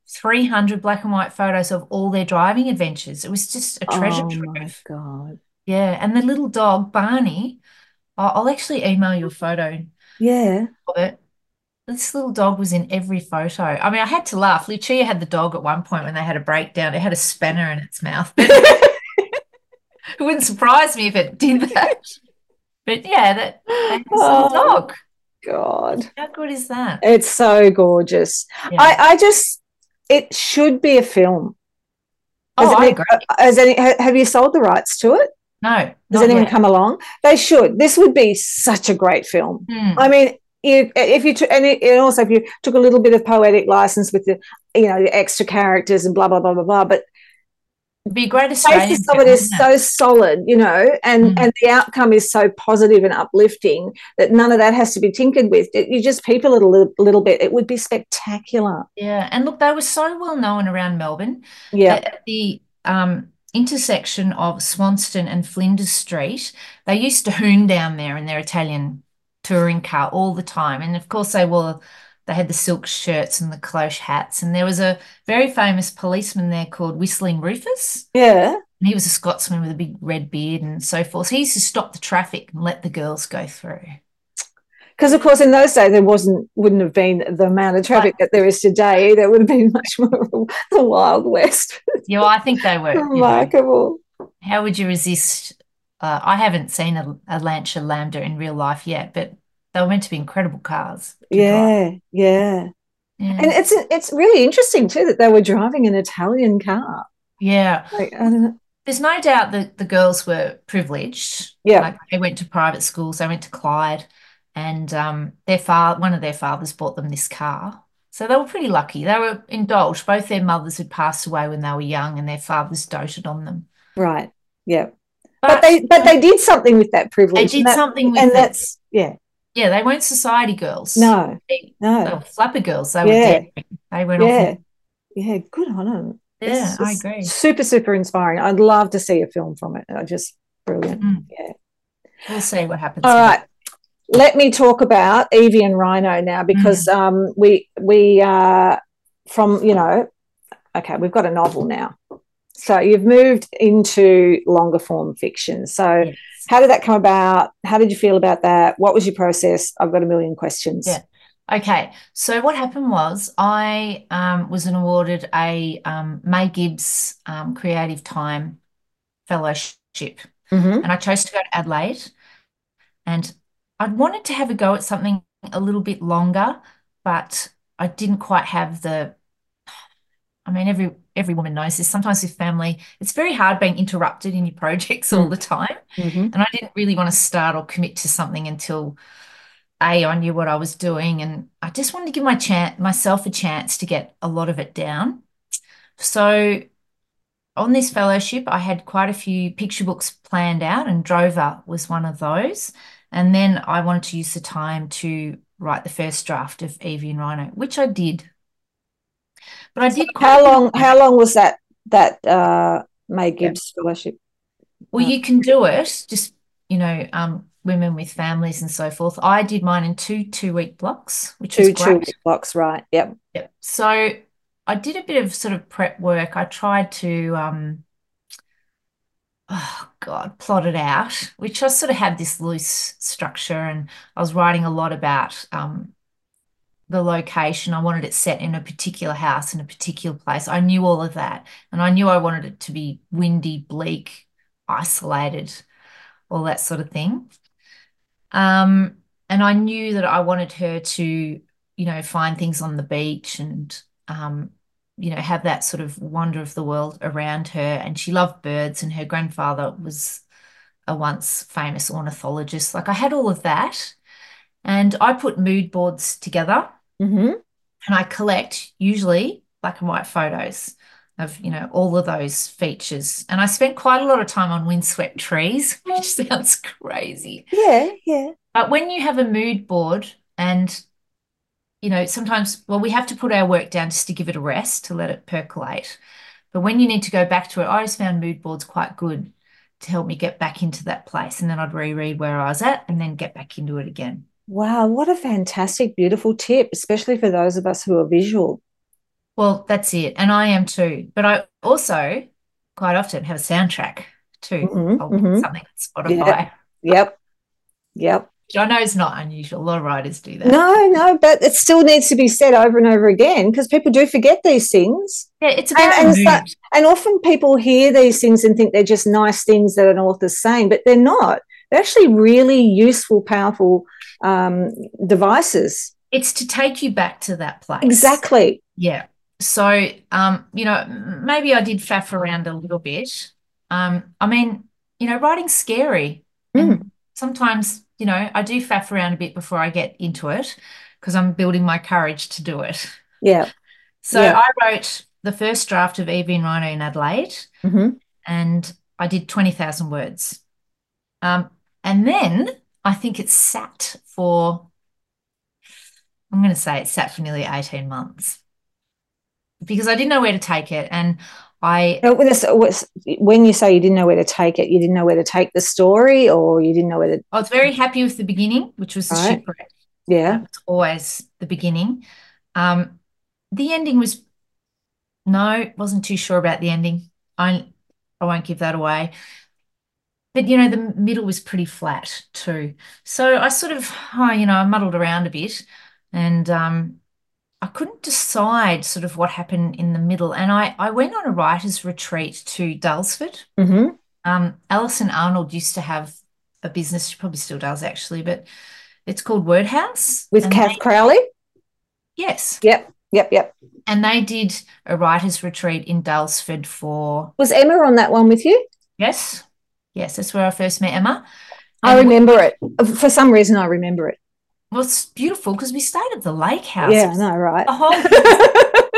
300 black and white photos of all their driving adventures. It was just a treasure Oh my trove. God. Yeah, and the little dog, Barney, I'll, I'll actually email you a photo Yeah. of it. This little dog was in every photo. I mean, I had to laugh. Lucia had the dog at one point when they had a breakdown. It had a spanner in its mouth. [LAUGHS] It wouldn't surprise me if it did that. But yeah, that, that Oh, dog. God. How good is that? It's so gorgeous. Yeah. I, I just, it should be a film. Oh, has, Oh, I agree. Uh, has any, have you sold the rights to it? No, not anyone yet. come along? They should. This would be such a great film. Hmm. I mean, you, if you took, and, and also if you took a little bit of poetic license with the, you know, the extra characters and blah blah blah blah blah, but It'd be great Australian basis of film, it is it? so solid, you know, and Mm. and the outcome is so positive and uplifting that none of that has to be tinkered with. It- you just people it a little, little bit. It would be spectacular. Yeah, and look, they were so well known around Melbourne. Yeah, the um, intersection of Swanston and Flinders Street, they used to hoon down there in their Italian touring car all the time. And of course, they wore, they had the silk shirts and the cloche hats. And there was a very famous policeman there called Whistling Rufus. yeah. And he was a Scotsman with a big red beard and so forth. So he used to stop the traffic and let the girls go through. Because of course, in those days there wasn't wouldn't have been the amount of traffic that there is today. There would have been much more of the Wild West. [LAUGHS] Yeah, well, I think they were, you know, Remarkable. how would you resist? Uh, I haven't seen a, a Lancia Lambda in real life yet, but they were meant to be incredible cars. Yeah, yeah. Yeah. And it's it's really interesting too that they were driving an Italian car. Yeah. Like, I don't know. There's no doubt that the girls were privileged. Yeah. Like they went to private schools, they went to Clyde, and um, their father, one of their fathers bought them this car. So they were pretty lucky. They were indulged. Both their mothers had passed away when they were young, and their fathers doted on them. Right. Yeah. But, But they but they did something with that privilege. they did that- something with and it. that's yeah. Yeah, they weren't society girls. No, They, they no. were flapper girls. They were daring. They went off. Yeah. and- Yeah, good on them. Yeah, I agree. Super, super inspiring. I'd love to see a film from it. I just brilliant. Mm. Yeah. We'll see what happens. All right. Let me talk about Evie and Rhino now because um, we we uh, from you know okay we've got a novel now, so you've moved into longer form fiction. So Yes. how did that come about? How did you feel about that? What was your process? I've got a million questions. Yeah. Okay, so what happened was I um, was awarded a um, May Gibbs um, Creative Time Fellowship, Mhm. and I chose to go to Adelaide. And I'd wanted to have a go at something a little bit longer, but I didn't quite have the I mean, every every woman knows this. Sometimes with family, it's very hard being interrupted in your projects all the time. Mhm. And I didn't really want to start or commit to something until A, I knew what I was doing, and I just wanted to give my chance myself a chance to get a lot of it down. So on this fellowship, I had quite a few picture books planned out, and Drover was one of those. And then I wanted to use the time to write the first draft of Evie and Rhino, which I did. But I did quite How long? How long was that? That uh, May Gibbs fellowship. Well, you can do it, just, you know, um, women with families and so forth. I did mine in two two-week blocks, which Two two week blocks, right? Yep. Yep. So I did a bit of sort of prep work. I tried to, um, oh God, plot it out, which I sort of had this loose structure, and I was writing a lot about um, the location. I wanted it set in a particular house in a particular place. I knew all of that, and I knew I wanted it to be windy, bleak, isolated, all that sort of thing. Um, and I knew that I wanted her to, you know, find things on the beach and, um, you know, have that sort of wonder of the world around her. And she loved birds, and her grandfather was a once famous ornithologist. Like I had all of that, and I put mood boards together, hmm and I collect usually black and white photos of, you know, all of those features. And I spent quite a lot of time on windswept trees, [LAUGHS] which sounds crazy. Yeah, yeah. But when you have a mood board and, you know, sometimes, well, we have to put our work down just to give it a rest, to let it percolate. But when you need to go back to it, I just found mood boards quite good to help me get back into that place. And then I'd reread where I was at and then get back into it again. Wow, what a fantastic, beautiful tip, especially for those of us who are visual. Well, that's it. And I am too. But I also quite often have a soundtrack too. Mhm, I'll mhm. something on Spotify, Yep, yep. Which I know it's not unusual. A lot of writers do that. No, no, but it still needs to be said over and over again because people do forget these things. Yeah, it's And, about and, so, and often people hear these things and think they're just nice things that an author's saying, but they're not. They're actually really useful, powerful um, devices. It's to take you back to that place. Exactly. Yeah. So, um, you know, maybe I did faff around a little bit. Um, I mean, you know, writing's scary. And sometimes, you know, I do faff around a bit before I get into it because I'm building my courage to do it. Yeah. So Yeah. I wrote the first draft of Evie and Rhino in Adelaide, hmm and I did 20,000 words. Um, and then I think it sat for, I'm going to say it sat for nearly 18 months because I didn't know where to take it. And I, when this- was- when you say you didn't know where to take it, you didn't know where to take the story, or you didn't know where to. I was very happy with the beginning, which was the Right. shipwreck. Yeah. Was always the beginning. Um, the ending was, no, wasn't too sure about the ending. I, I won't give that away. But you know, the middle was pretty flat too. So I sort of, oh, you know, I muddled around a bit and um, I couldn't decide sort of what happened in the middle. And I, I went on a writer's retreat to Daylesford. hmm Um, Alison Arnold used to have a business, she probably still does actually, but it's called Word House. With Kath they- Crowley. yes. Yep. Yep. Yep. And they did a writer's retreat in Daylesford for, Was Emma on that one with you? yes, yes, that's where I first met Emma. I remember it. For some reason, I remember it. Well, it's beautiful because we stayed at the lake house. Yeah, I know, right? The whole [LAUGHS]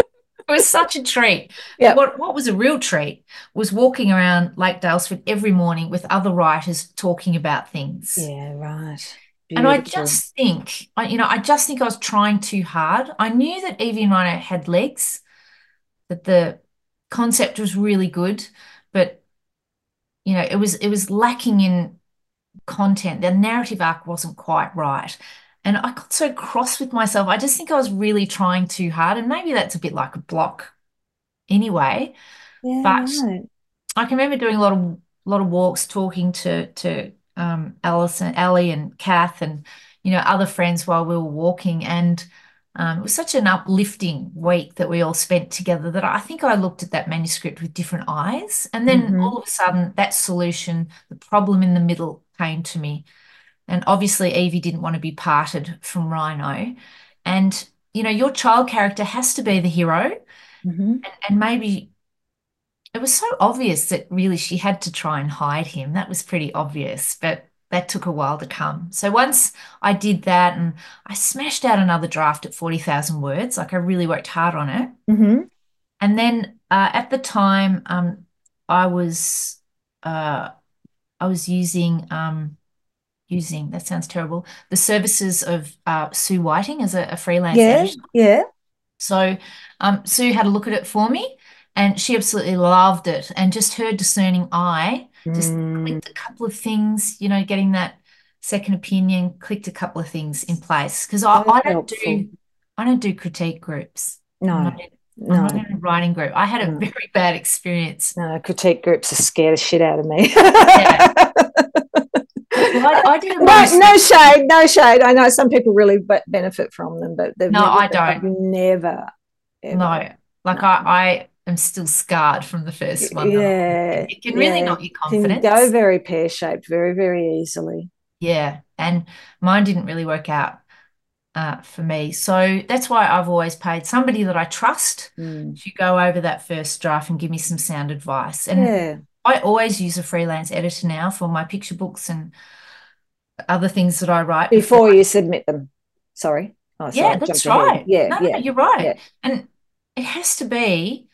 it was such a treat. Yeah. What what was a real treat was walking around Lake Daylesford every morning with other writers talking about things. Yeah, right. And I just think, I, you know, I just think I was trying too hard. I knew that Evie and Rhino had legs, that the concept was really good, but you know, it was it was lacking in content. The narrative arc wasn't quite right. And I got so cross with myself. I just think I was really trying too hard. And maybe that's a bit like a block anyway. yeah, but- right. I can remember doing a lot of lot of walks, talking to to um, Alison, Ali, and Kath, and you know other friends while we were walking, and um, it was such an uplifting week that we all spent together that I think I looked at that manuscript with different eyes, and then Mhm. all of a sudden that solution, the problem in the middle, came to me, And obviously, Evie didn't want to be parted from Rhino. And, you know, your child character has to be the hero. Mm-hmm. And, and maybe it was so obvious that really she had to try and hide him. That was pretty obvious, but that took a while to come. So once I did that and I smashed out another draft at 40,000 words, like I really worked hard on it. Mm-hmm. And then uh, at the time, um, I was uh, I was using um, using that sounds terrible the services of uh, Sue Whiting as a, a freelance Yeah, editor. yeah. So um, Sue had a look at it for me, and she absolutely loved it. And just her discerning eye just Mm, clicked a couple of things, you know, getting that second opinion, clicked a couple of things in place. Because I, I don't helpful. do I don't do critique groups. No, in, I'm not no, in a writing group. I had a no. very bad experience. No, critique groups are scared the shit out of me. Well, [LAUGHS] I, I did a no, no shade, no shade. I know some people really be- benefit from them, but they've No, never, I don't. Never, ever. No, like I, I am still scarred from the first one. Yeah, It can really yeah. knock your Can confidence. go very pear shaped, very, very easily. Yeah, and mine didn't really work out uh, for me. So that's why I've always paid somebody that I trust Mm. to go over that first draft and give me some sound advice. And Yeah, I always use a freelance editor now for my picture books and other things that I write before you submit them. Sorry. Oh, sorry, Yeah, that's right. Yeah, No, no, you're right. yeah. And it has to be,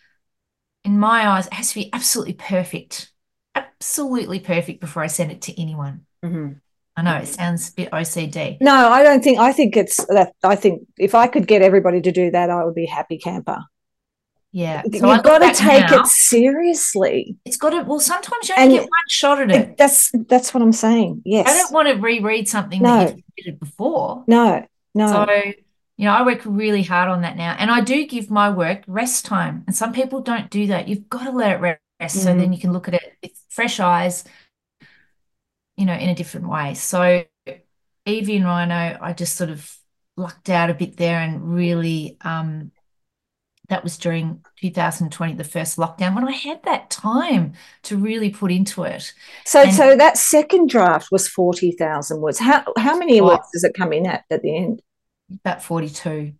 in my eyes, it has to be absolutely perfect. Absolutely perfect before I send it to anyone. Mhm. I know it sounds a bit OCD. No, I don't think. I think it's that. I think if I could get everybody to do that, I would be a happy camper. Yeah. So You've got to take now, it seriously. It's got to, well, sometimes you only And get one shot at it. That's that's what I'm saying. Yes. I don't want to reread something No. that you've submitted before. no, no. So, you know, I work really hard on that now. And I do give my work rest time. And some people don't do that. You've got to let it rest so Mhm. then you can look at it with fresh eyes, you know, in a different way. So, Evie and Rhino, I just sort of lucked out a bit there and really, um, that was during 2020, the first lockdown, when I had that time to really put into it. so and- so that second draft was forty thousand words. How how many Oh. words does it come in at at the end? About 42.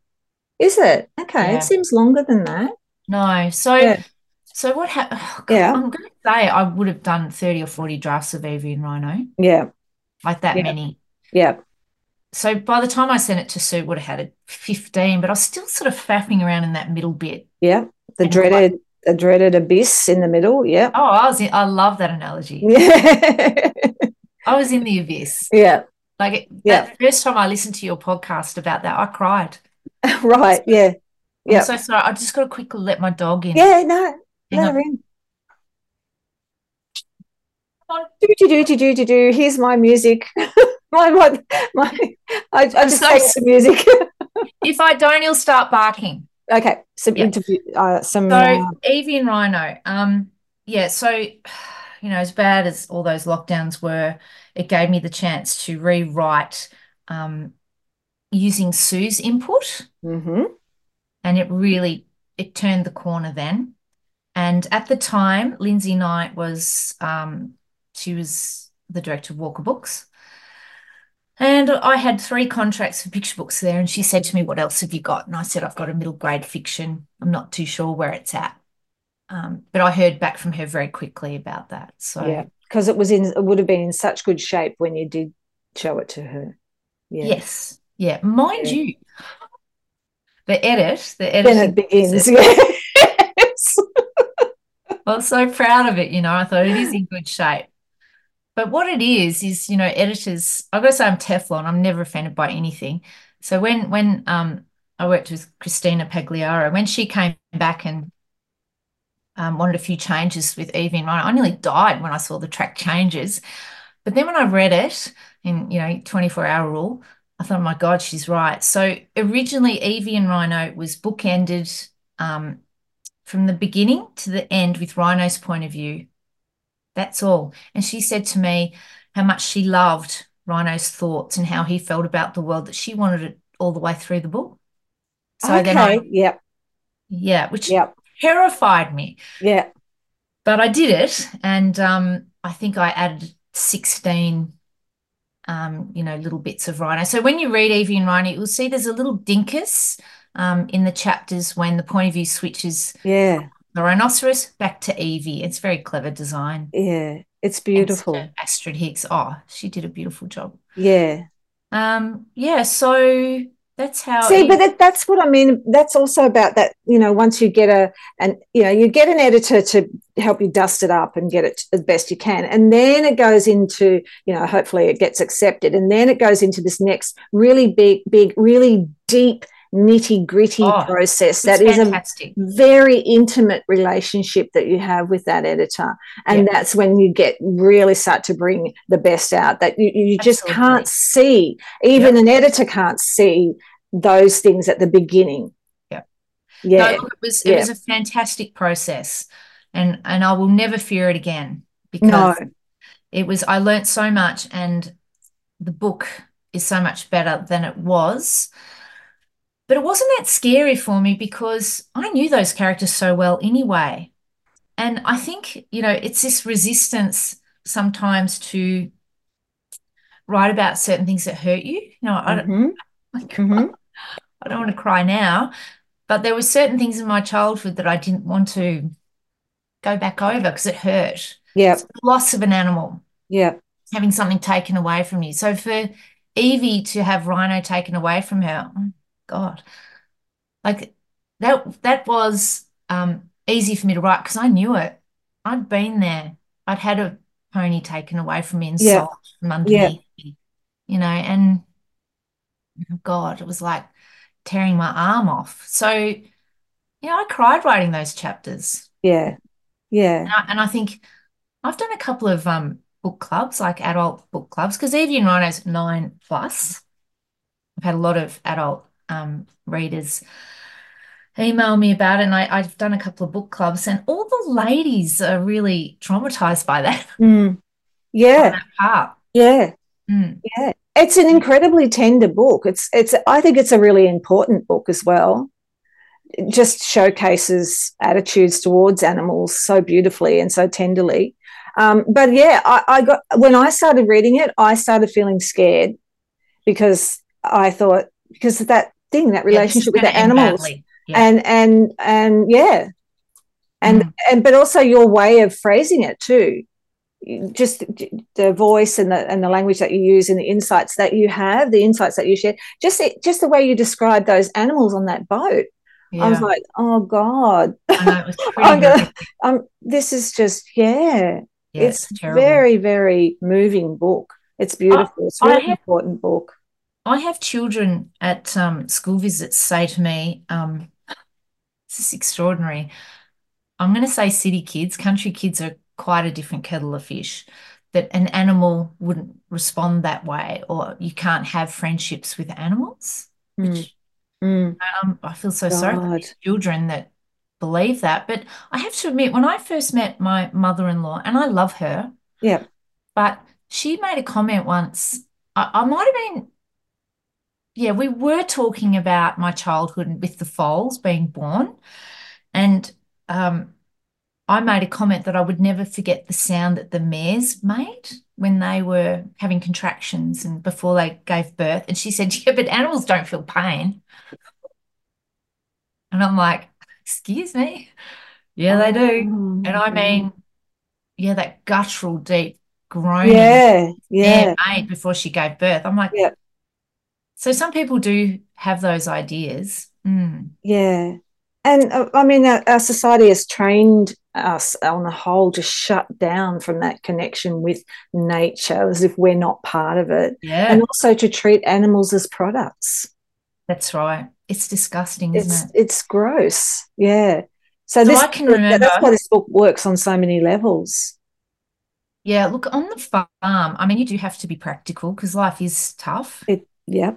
Is it okay? Yeah. It seems longer than that. No. So, Yeah. so what happened? [SIGHS] Yeah. I'm going to say I would have done 30 or 40 drafts of Evie and Rhino, Yeah, like that Yeah. many. yeah, So by the time I sent it to Sue, it would have had a 15, but I was still sort of faffing around in that middle bit. yeah. The And dreaded the dreaded abyss in the middle. Yeah, Oh, I was in, I love that analogy. [LAUGHS] yeah, I was in the abyss. yeah. Like it, Yeah. that first time I listened to your podcast about that, I cried. [LAUGHS] Right. Yeah, I'm yeah, so sorry. I just got to quickly let my dog in. yeah. No, Hang let her in. Do do do do do do do. Here's my music. [LAUGHS] my my my. I, I just so the music. [LAUGHS] If I don't, he'll start barking. okay, some Yeah. interview. Uh, some. So uh, Evie and Rhino, um, yeah, so you know, as bad as all those lockdowns were, it gave me the chance to rewrite um using Sue's input, mhm. and it really it turned the corner then. And at the time, Lindsay Knight was um she was the director of Walker Books. And I had three contracts for picture books there, and she said to me, What else have you got? And I said, I've got a middle grade fiction. I'm not too sure where it's at. Um, but I heard back from her very quickly about that. So, Yeah, because it was in. It would have been in such good shape when you did show it to her. Yeah. yes, yeah, mind Yeah. you, the edit, the edit. Then it begins. [LAUGHS] Yes. I was so proud of it. You know, I thought it is in good shape. But what it is is, you know, editors. I've got to say, I'm Teflon. I'm never offended by anything. So when when um I worked with Christina Pagliaro, when she came back and um, wanted a few changes with Evie and Rhino, I nearly died when I saw the track changes. But then when I read it in, you know, 24 hour rule, I thought, oh my God, she's right. So originally, Evie and Rhino was bookended um, from the beginning to the end with Rhino's point of view. That's all. And she said to me how much she loved Rhino's thoughts and how he felt about the world, that she wanted it all the way through the book. So then I, okay. Yep. yeah, which Yep. terrified me. Yeah. But I did it, and um, I think I added 16 um, you know, little bits of rhino. So when you read Evie and Rhino, you'll see there's a little dinkus um, in the chapters when the point of view switches Yeah. The rhinoceros back to Evie. It's very clever design. Yeah. It's beautiful. Astred Hicks, oh, she did a beautiful job. Yeah. Um, yeah, so that's how See, but that, that's what I mean. That's also about that, you know, once you get a, and, you know, you get an editor to help you dust it up and get it as best you can. And then it goes into, you know, hopefully it gets accepted. And then it goes into this next really big, big, really deep, nitty gritty oh, process that is a very intimate relationship that you have with that editor. And Yeah, that's when you get really start to bring the best out that you, you just can't see even Yep. an editor can't see those things at the beginning. No, yeah. look, it was it yeah. was a fantastic process, and and I will never fear it again no. because it was I learnt so much, and the book is so much better than it was. But it wasn't that scary for me because I knew those characters so well anyway. And I think, you know, it's this resistance sometimes to write about certain things that hurt you. You know, I don't, [LAUGHS] hmm hmm [LAUGHS] I don't want to cry now, but there were certain things in my childhood that I didn't want to go back over because it hurt. Yeah. Loss of an animal, Yeah. having something taken away from you. So for Evie to have Rhino taken away from her, God, like that that was um, easy for me to write because I knew it. I'd been there. I'd had a pony taken away from me and yep sold from underneath me, you know, and God, it was like tearing my arm off. So, you know, I cried writing those chapters. yeah yeah And I, and I think I've done a couple of um, book clubs, like adult book clubs, because Evie and Rhino's nine plus. I've had a lot of adult um, readers email me about it, and I, I've done a couple of book clubs, and all the ladies are really traumatized by that, [LAUGHS] Mm. yeah. That part. yeah. Mm. yeah. It's an incredibly tender book. It's it's i think it's a really important book as well. It just showcases attitudes towards animals so beautifully and so tenderly. Um, but yeah I, I got when i started reading it i started feeling scared because i thought because of that thing that Yeah, relationship with the animals. Yeah. and and and yeah. And Mm. and but also your way of phrasing it too. Just the voice and the and the language that you use and the insights that you have the insights that you share. Just just the way you describe those animals on that boat. I was like oh god. I know it was [LAUGHS] pretty i'm gonna um this is just yeah. Yeah, it's it's very very moving book. It's I, beautiful. It's a really have important book I have children at um, school visits say to me, um, this is extraordinary. I'm going to say city kids, country kids are quite a different kettle of fish, that an animal wouldn't respond that way, or you can't have friendships with animals, Mm, which mm, um, I feel so sorry for these children that believe that. But I have to admit, when I first met my mother-in-law, and I love her, yeah but she made a comment once. I, I might have been yeah, we were talking about my childhood with the foals being born, and um, I made a comment that I would never forget the sound that the mares made when they were having contractions and before they gave birth. And she said, Yeah, but animals don't feel pain. And I'm like, Excuse me. Yeah, they do. oh And I mean, yeah, that guttural, deep groaning yeah yeah made before she gave birth. I'm like, yeah so some people do have those ideas. Mm. Yeah. And uh, I mean, our, our society has trained us on the whole to shut down from that connection with nature as if we're not part of it. Yeah, And also to treat animals as products. that's right. It's disgusting, isn't It's it? it's gross. Yeah. So So this I can that's why this book works on so many levels. yeah, look, on the farm, I mean, you do have to be practical because life is tough. It yeah.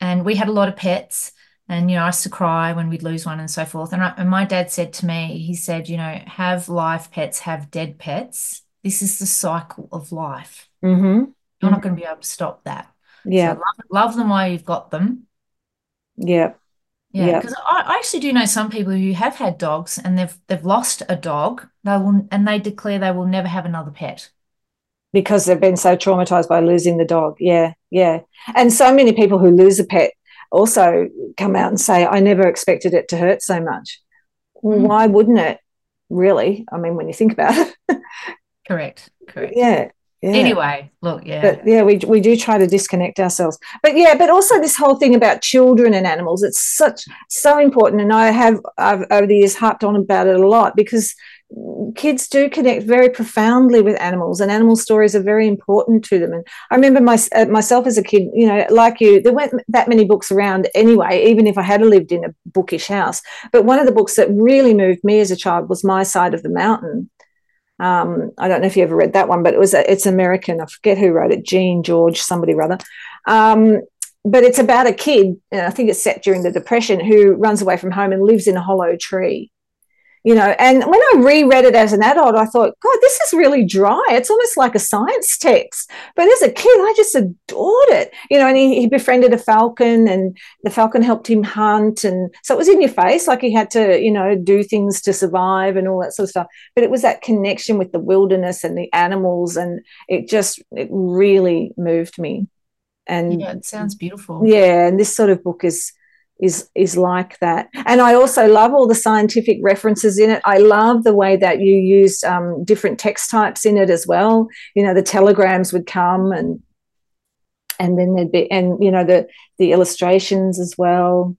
And we had a lot of pets, and, you know, I used to cry when we'd lose one and so forth. And, I, and my dad said to me, he said, you know, have live pets, have dead pets. This is the cycle of life. Mm-hmm. You're not going to be able to stop that. So Yeah. love, love them while you've got them. Yeah. Yeah, Yeah. because I, I actually do know some people who have had dogs and they've they've lost a dog. They will and they declare they will never have another pet. Because they've been so traumatized by losing the dog. Yeah, yeah. And so many people who lose a pet also come out and say, I never expected it to hurt so much. Mm. Why wouldn't it? Really? I mean, when you think about it. [LAUGHS] correct. Correct. Yeah. Yeah. Anyway, look, yeah. But yeah, we, we do try to disconnect ourselves. But yeah, but also this whole thing about children and animals, it's such so important. And I have I've over the years harped on about it a lot because kids do connect very profoundly with animals and animal stories are very important to them. And i remember my, uh, myself as a kid you know like you there weren't that many books around anyway even if i had lived in a bookish house. But one of the books that really moved me as a child was my side of the mountain. Um, i don't know if you ever read that one but it was a, it's american. I forget who wrote it jean george somebody rather um, but it's about a kid and i think it's set during the depression who runs away from home and lives in a hollow tree you know and when i reread it as an adult i thought god this is really dry. It's almost like a science text. But as a kid i just adored it. You know and he, he befriended a falcon and the falcon helped him hunt and so it was in your face like he had to you know do things to survive and all that sort of stuff. But it was that connection with the wilderness and the animals and it just it really moved me. And yeah it sounds beautiful. Yeah and this sort of book is is is like that. And i also love all the scientific references in it. I love the way that you used um, different text types in it as well. You know the telegrams would come and and then there'd be and you know the the illustrations as well.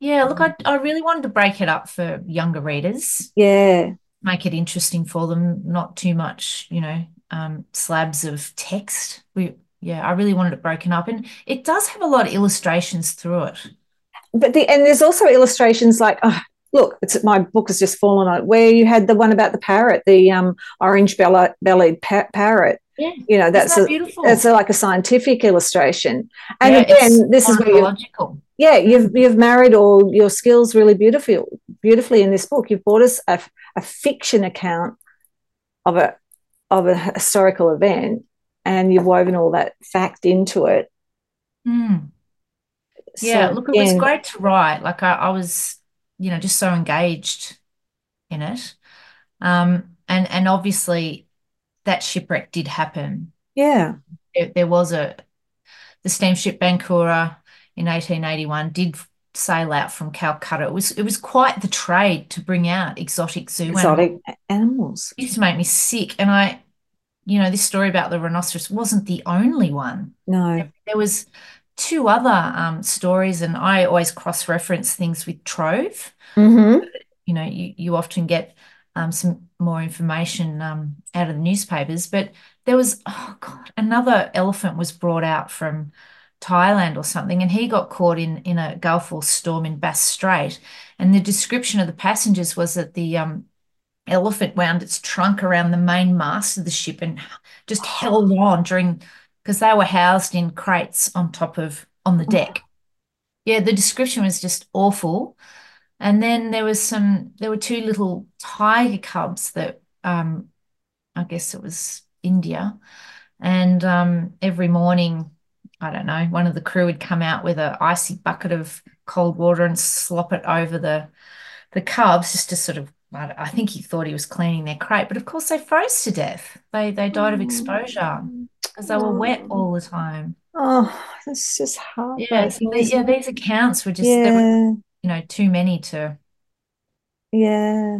Yeah look i, I really wanted to break it up for younger readers. Yeah. Make it interesting for them not too much you know um, slabs of text. We yeah i really wanted it broken up. And it does have a lot of illustrations through it but the and there's also illustrations like oh, look it's my book has just fallen on it where you had the one about the parrot the um, orange bellied pa- parrot. Yeah. you know that's that a, beautiful? that's a, like a scientific illustration. And yeah, again this is where you yeah you've you've married all your skills really beautiful beautifully in this book. You've brought us a, a fiction account of a of a historical event and you've woven all that fact into it. Mm yeah, so look, it was great to write. Like I, I was, you know, just so engaged in it. Um, and and obviously that shipwreck did happen. Yeah. There, there was a the steamship Bankura in 1881 did sail out from Calcutta. It was it was quite the trade to bring out exotic zoo exotic animals. animals. It used to make me sick. And I, you know, this story about the rhinoceros wasn't the only one. No. There was two other um, stories, and I always cross reference things with Trove. Mm-hmm. You know, you, you often get um, some more information um, out of the newspapers, but there was, oh God, another elephant was brought out from Thailand or something, and he got caught in, in a Gulf War storm in Bass Strait. And the description of the passengers was that the um, elephant wound its trunk around the main mast of the ship and just held on during because they were housed in crates on top of on the deck. Yeah, the description was just awful. And then there was some there were two little tiger cubs that um I guess it was India. And um every morning, I don't know, one of the crew would come out with an icy bucket of cold water and slop it over the the cubs just to sort of I think he thought he was cleaning their crate, but of course they froze to death. They they died of exposure because they were wet all the time. Oh, it's just hard. Yeah, so the, yeah, these accounts were just yeah. were, you know too many to. Yeah,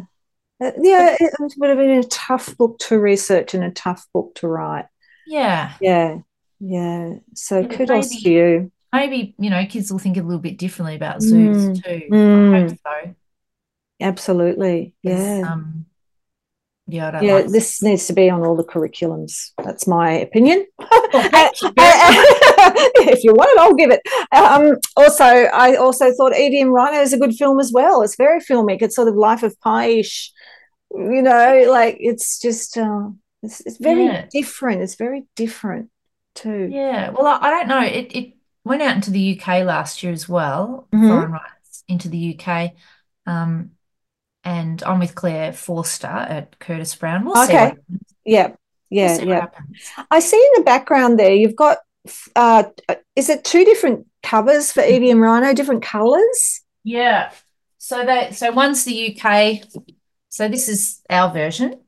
uh, yeah, it would have been a tough book to research and a tough book to write. Yeah, yeah, yeah. So yeah, kudos maybe, to you. Maybe you know kids will think a little bit differently about zoos mm, too. Mm. I hope so. Absolutely, yeah. Um, yeah, yeah, like this needs to be on all the curriculums. That's my opinion. [LAUGHS] Oh, [LAUGHS] [LAUGHS] if you want it, I'll give it. Um, also, I also thought Evie and Rhino is a good film as well. It's very filmic. It's sort of Life of Pi-ish, you know, like it's just uh, it's, it's very yeah. different. It's very different too. Yeah. Well, I, I, don't know. It it went out into the UK last year as well. Mm-hmm. Foreign rights into the UK. Um, and I'm with Claire Forster at Curtis Brown. We'll okay. Yeah. Yeah. We'll yeah. I see in the background there, you've got, uh, is it two different covers for Evie and Rhino, different colors? Yeah. So that, so one's the UK. So this is our version.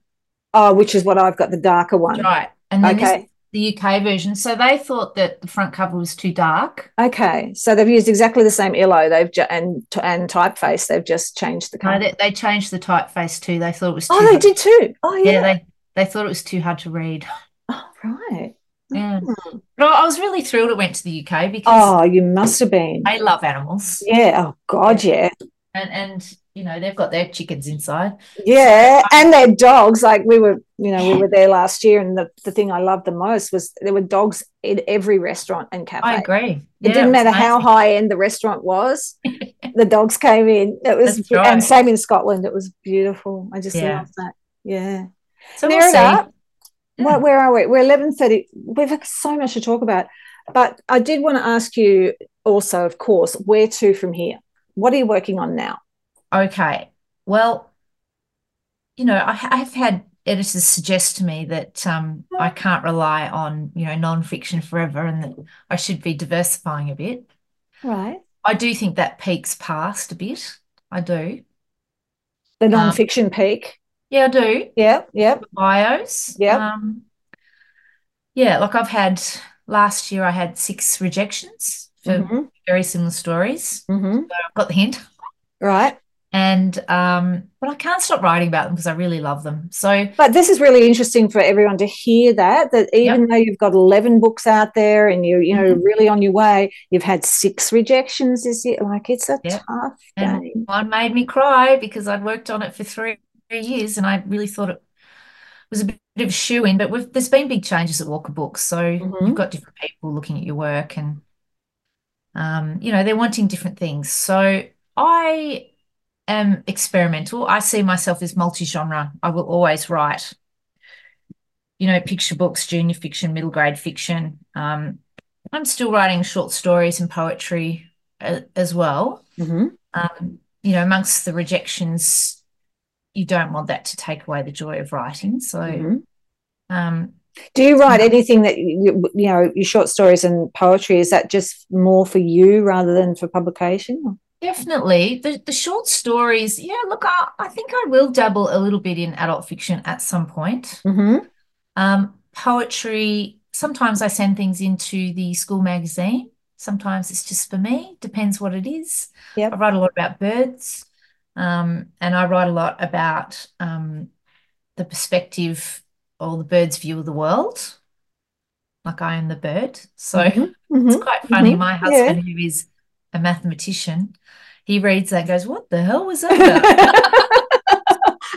Oh, which is what I've got, the darker one. Right. And then this Okay. The UK version. So they thought that the front cover was too dark. Okay. So they've used exactly the same illo. They've ju- and and typeface. They've just changed the No, they, they changed the typeface too. They thought it was too oh, they hard- did too. Oh, yeah. Yeah, they they thought it was too hard to read. oh, right. Yeah. Hmm. But I I was really thrilled it went to the UK because Oh, you must have been. I love animals. Yeah. Oh, God, yeah. And and you know, they've got their chickens inside. Yeah, and their dogs. Like we were, you know, we were there last year, and the, the thing I loved the most was there were dogs in every restaurant and cafe. I agree. It Yeah, didn't was matter how high end the restaurant was, [LAUGHS] the dogs came in. It was, right. and same in Scotland. It was beautiful. I just Yeah. love that. Yeah. So we'll it up. Yeah. Where, where are we? We're eleven thirty. We've got so much to talk about, but I did want to ask you also, of course, where to from here? What are you working on now? Okay. Well, you know, I, have had editors suggest to me that um, I can't rely on, you know, non-fiction forever and that I should be diversifying a bit. Right. I do think that peak's past a bit. I do. The Um, non-fiction peak. Yeah, I do. Yeah. Yep. Bios. Yep. Um, yeah, like I've had last year, I had six rejections for Mhm. very similar stories. Mhm. So I've got the hint. Right. And um, but I can't stop writing about them because I really love them. So But this is really interesting for everyone to hear that that even though you've got 11 books out there and you you know Mhm. really on your way, you've had six rejections this year. Like it's a Yeah. tough And game. one made me cry because I'd worked on it for three, three years and I really thought it was a bit of shoe in. But we've, there's been big changes at Walker Books. So Mhm. you've got different people looking at your work and, um, you know, they're wanting different things. So I am experimental. I see myself as multi-genre. I will always write, you know, picture books, junior fiction, middle grade fiction. Um, I'm still writing short stories and poetry a- as well Mhm. um, you know, amongst the rejections, you don't want that to take away the joy of writing. So, Mhm. um, Do you write anything that you, you know your short stories and poetry? Is that just more for you rather than for publication? Definitely the, the short stories, yeah, look, I, I think I will dabble a little bit in adult fiction at some point. Mm-hmm. Um, poetry, sometimes I send things into the school magazine. Sometimes it's just for me, depends what it is. Yep. I write a lot about birds, um, and I write a lot about um, the perspective or the bird's view of the world. Like I am the bird. So Mm-hmm. it's quite funny. mhm, My yeah. husband, who is a mathematician, he reads that and goes, What the hell was that?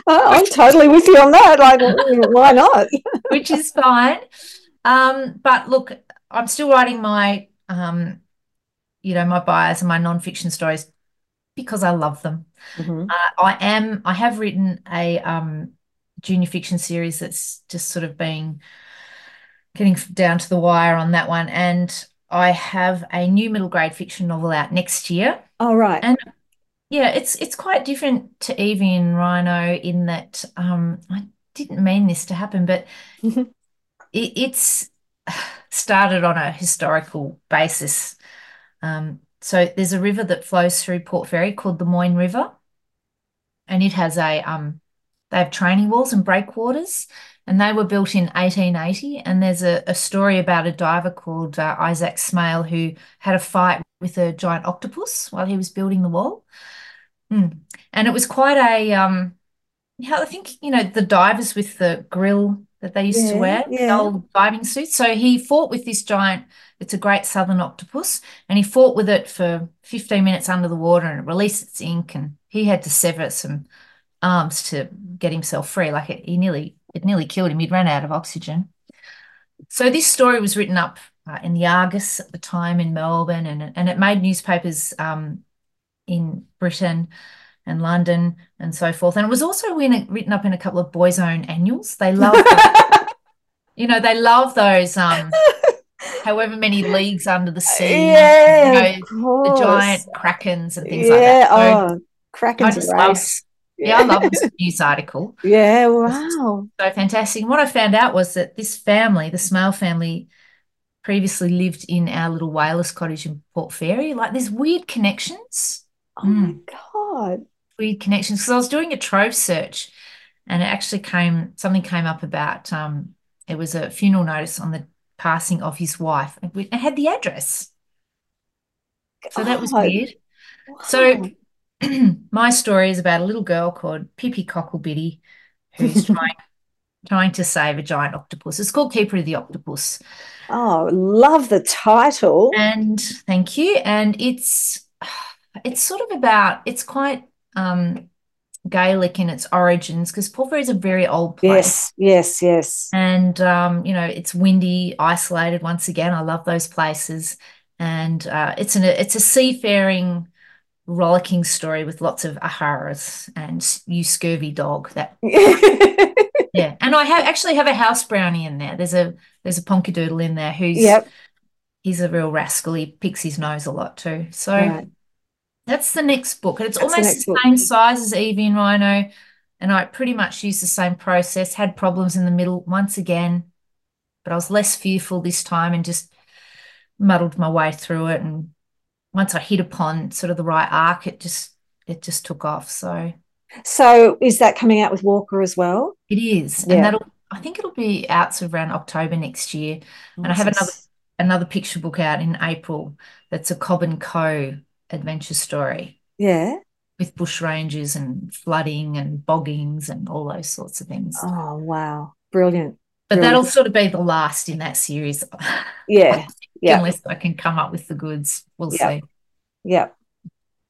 Oh, [LAUGHS] I'm totally with you on that. Like, [LAUGHS] why not? which is fine. Um, but look, I'm still writing my, um, you know, my bios and my non-fiction stories because I love them. Mhm. Uh, I am, I have written a um, junior fiction series that's just sort of been getting down to the wire on that one, and I have a new middle grade fiction novel out next year. All right. And yeah, it's it's quite different to Evie and Rhino in that um, I didn't mean this to happen, but Mhm. it, it's started on a historical basis. Um, so there's a river that flows through Port Fairy called the Moyne River, and it has a um, they have training walls and breakwaters, and they were built in 1880. And there's a, a story about a diver called uh, Isaac Smale who had a fight with a giant octopus while he was building the wall. Mm. And it was quite a um, I think you know the divers with the grill that they used to Yeah, wear, the yeah. old diving suits. So he fought with this giant. It's a great southern octopus, and he fought with it for 15 minutes under the water, and it released its ink, and he had to sever some arms to get himself free. Like it, he nearly it nearly killed him. He'd run out of oxygen. So this story was written up uh, in the Argus at the time in Melbourne, and and it made newspapers um, in Britain and London and so forth. And it was also written up in a couple of boys' own annuals. They [LAUGHS] love, you know, they love those um, however many leagues under the sea, yeah, you know, the giant krakens and things yeah. like that. So oh, I Kraken's just a love, race. Yeah, I love this [LAUGHS] news article. Yeah, wow. So fantastic. And what I found out was that this family, the Smale family, previously lived in our little whalers cottage in Port Fairy. Like there's weird connections. Oh my God. weird connections because I was doing a Trove search and it actually came something came up about um, it was a funeral notice on the passing of his wife. It had the address. So that was Oh, weird. So wow. [CLEARS THROAT] my story is about a little girl called Pippi Cocklebiddy who's [LAUGHS] trying trying to save a giant octopus. It's called Keeper of the Octopus. Oh, love the title. And thank you. And it's it's sort of about it's quite um Gaelic in its origins because Port Fairy is a very old place. Yes, yes, yes. And um, you know, it's windy, isolated once again. I love those places. And uh, it's an it's a seafaring rollicking story with lots of aharas and you scurvy dog that [LAUGHS] yeah and i have actually have a house brownie in there there's a there's a ponkadoodle in there who's Yep. he's a real rascal he picks his nose a lot too so Right. that's the next book and it's That's almost the book. same size as evie and rhino and i pretty much used the same process had problems in the middle once again but i was less fearful this time and just muddled my way through it and once i hit upon sort of the right arc it just it just took off so So is that coming out with Walker as well? It is, Yeah. and that'll I think it'll be out sort of around October next year. And I have another another picture book out in April that's a Cobb and Co adventure story Yeah. with bush rangers and flooding and boggings and all those sorts of things. Oh, wow. Brilliant. But brilliant. that'll sort of be the last in that series, [LAUGHS] Yeah. Yeah. unless I can come up with the goods. We'll Yeah. see. Yeah.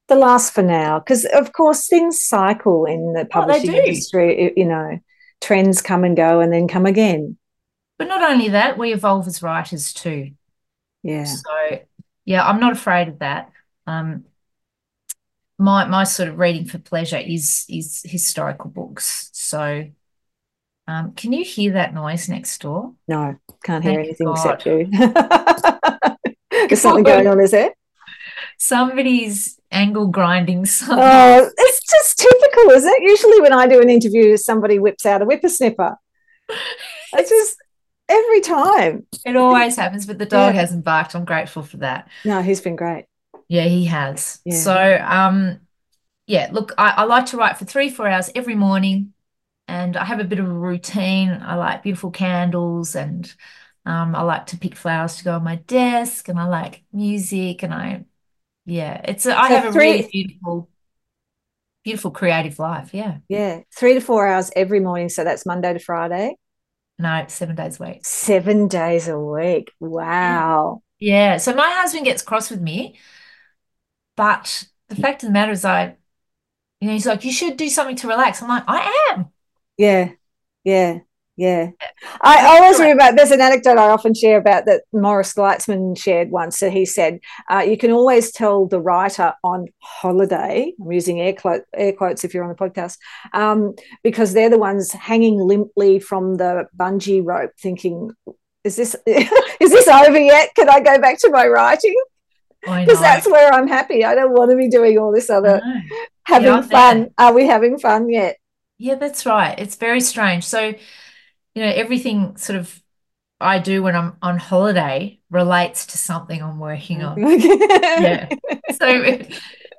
The last for now, because of course things cycle in the Oh, publishing do. industry. You know, trends come and go and then come again. But not only that, we evolve as writers too. Yeah. So yeah, I'm not afraid of that. Um, my my sort of reading for pleasure is is historical books. So um, can you hear that noise next door? No, can't hear Thank anything God. except you. [LAUGHS] There's something going on, is there? Somebody's angle grinding [LAUGHS] something. Oh, it's just typical, isn't it? Usually when I do an interview, somebody whips out a whippersnipper. It's just every time. It always happens, but the dog Yeah. hasn't barked. I'm grateful for that. No, he's been great. Yeah, he has. Yeah. So, um, yeah, look, I, I like to write for three, four hours every morning, and I have a bit of a routine. I like beautiful candles, and um, I like to pick flowers to go on my desk, and I like music, and I, yeah, it's a, I So have a three- really beautiful, beautiful creative life. Yeah, Yeah, three to four hours every morning. So that's Monday to Friday, no, seven days a week. seven days a week. Wow. Yeah. So my husband gets cross with me, but the fact of the matter is, I, you know, he's like, you should do something to relax. I'm like, I am. Yeah, yeah, yeah. I, always remember there's an anecdote I often share about that Morris Gleitzman shared once. That he said, uh, you can always tell the writer on holiday. I'm using air, quote, air quotes if you're on the podcast, um, because they're the ones hanging limply from the bungee rope, thinking, "Is this [LAUGHS] is this over yet? Can I go back to my writing?" Because that's where I'm happy. I don't want to be doing all this other having fun. Are we having fun yet? Yeah, that's right. It's very strange. So, you know, everything sort of I do when I'm on holiday relates to something I'm working on. [LAUGHS] Yeah. So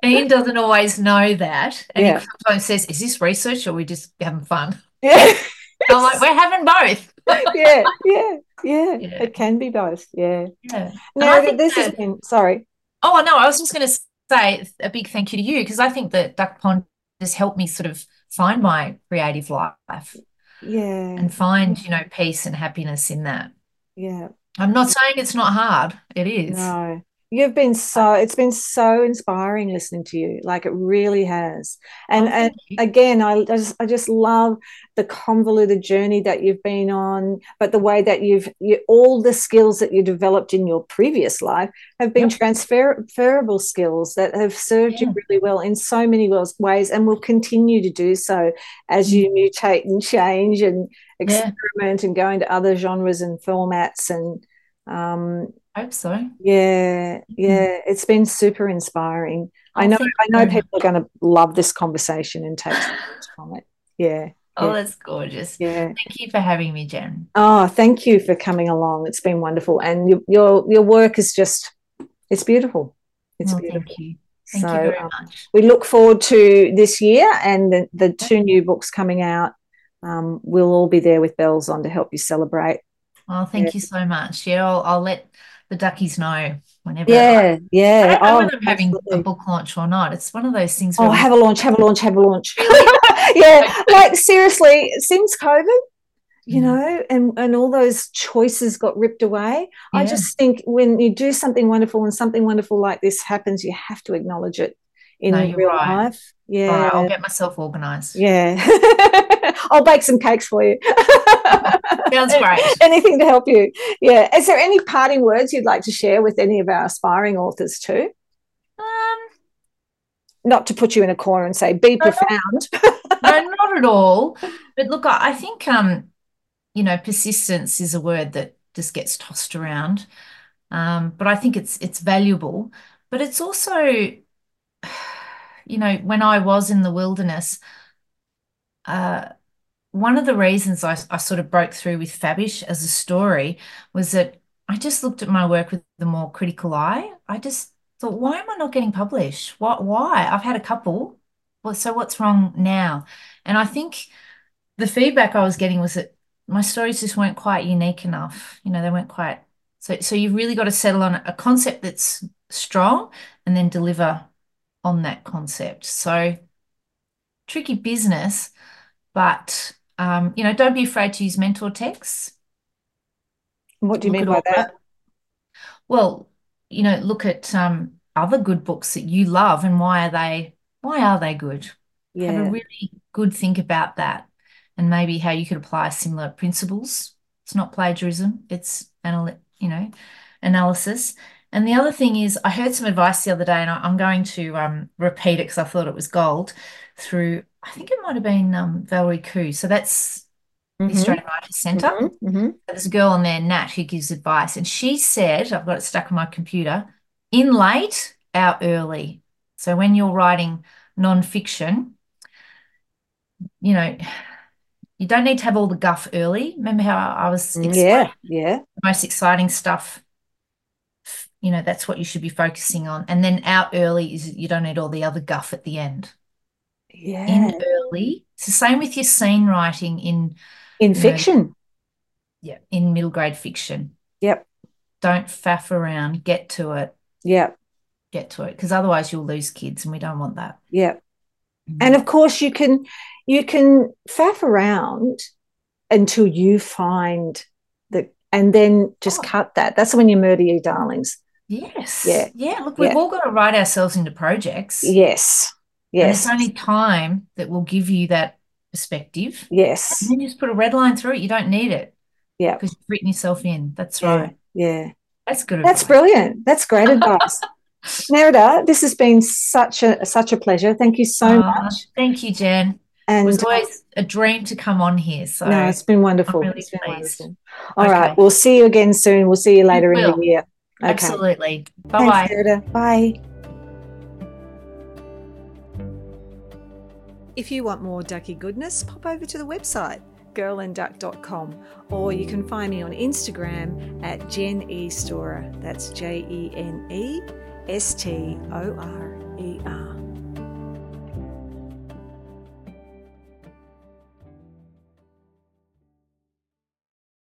Ian doesn't always know that. And Yeah. he sometimes says, Is this research or are we just having fun? yeah. I'm like, We're having both. [LAUGHS] yeah, yeah, yeah. Yeah. It can be both. Yeah. Yeah. No, this has that- been sorry. Oh, no, I was just going to say a big thank you to you because I think that Duck Pond has helped me sort of find my creative life Yeah. and find, you know, peace and happiness in that. Yeah. I'm not saying it's not hard. It is. No. You've been so it's been so inspiring listening to you. Like it really has. And Oh, and again, I just I just love the convoluted journey that you've been on, but the way that you've you, all the skills that you developed in your previous life have been Yep. transferable skills that have served you really well in so many ways and will continue to do so as you mutate and change and Mm. Yeah. experiment and go into other genres and formats and um Hope so. yeah, yeah, it's been super inspiring. I Oh, know, I know people are going to love this conversation and take from it. Yeah, Oh, Yeah. that's gorgeous. yeah. Thank you for having me, Jen. Oh, thank you for coming along. It's been wonderful, and your your, your work is just it's beautiful. It's Oh, beautiful. thank you. Thank So you very um, much. we look forward to this year and the, the two new books coming out. Um, we'll all be there with bells on to help you celebrate. Oh, thank you so much. Yeah, I'll, I'll let the duckies know whenever. Yeah, yeah. I don't know Oh, having a book launch or not. It's one of those things Oh, have a launch, have a launch, have a launch. [LAUGHS] [LAUGHS] yeah, like seriously, since COVID, you Mm. know, and and all those choices got ripped away. I just think when you do something wonderful and something wonderful like this happens, you have to acknowledge it in No, real right. life. Yeah, All right, I'll get myself organized. yeah. [LAUGHS] I'll bake some cakes for you. [LAUGHS] Sounds great. [LAUGHS] Anything to help you. Yeah. Is there any parting words you'd like to share with any of our aspiring authors too? Um, Not to put you in a corner and say, be No, profound. no, not at all. But look, I I think um, you know, persistence is a word that just gets tossed around. Um, but I think it's it's valuable. But it's also, you know, when I was in the wilderness, uh, one of the reasons I, I sort of broke through with Fabish as a story was that I just looked at my work with a more critical eye. I just thought, why am I not getting published? What, why? I've had a couple. Well, so what's wrong now? And I think the feedback I was getting was that my stories just weren't quite unique enough. You know, they weren't quite. So, so you've really got to settle on a concept that's strong and then deliver on that concept. So tricky business, but um, you know, don't be afraid to use mentor texts. What do you Look mean by all that? Well, you know, look at um, other good books that you love and why are they why are they good? Have a really good think about that and maybe how you could apply similar principles. It's not plagiarism, it's anal you know, analysis. And the other thing is, I heard some advice the other day, and I, I'm going to um, repeat it because I thought it was gold through, I think it might have been um, Valerie Khoo. So that's the Mhm, Australian Writers Centre. mhm, mhm. There's a girl on there, Nat, who gives advice, and she said, I've got it stuck on my computer, in late, out early. So when you're writing non-fiction, you know, you don't need to have all the guff early. Remember how I was Mm, explaining Yeah, yeah, the most exciting stuff? You know, that's what you should be focusing on. And then out early is you don't need all the other guff at the end. yeah. In early, it's the same with your scene writing in, In you know, fiction. yeah, in middle grade fiction. Yep, Don't faff around, get to it. yep, get to it because otherwise you'll lose kids and we don't want that. yep. Mm-hmm. And of course, you can you can faff around until you find the, and then just Oh. cut that. That's when you murder your darlings. Yes. Yeah. Yeah. Look, we've Yeah. all got to write ourselves into projects. Yes, And it's only time that will give you that perspective. yes. And then you just put a red line through it. You don't need it. Yeah. Because you've written yourself in. That's Yeah, right. yeah. That's good That's advice. brilliant. That's great [LAUGHS] advice. Neridah, this has been such a such a pleasure. Thank you so Ah, much. thank you, Jen. It And was uh, always a dream to come on here. So no, it's been wonderful. really It's been wonderful. All right, Okay. we'll see you again soon. We'll see you later in the year. Okay. absolutely. Thanks, Bye-bye. Bye. If you want more ducky goodness, pop over to the website girlandduck.com or you can find me on Instagram at Jen E Storer. That's J E N E S T O R E R.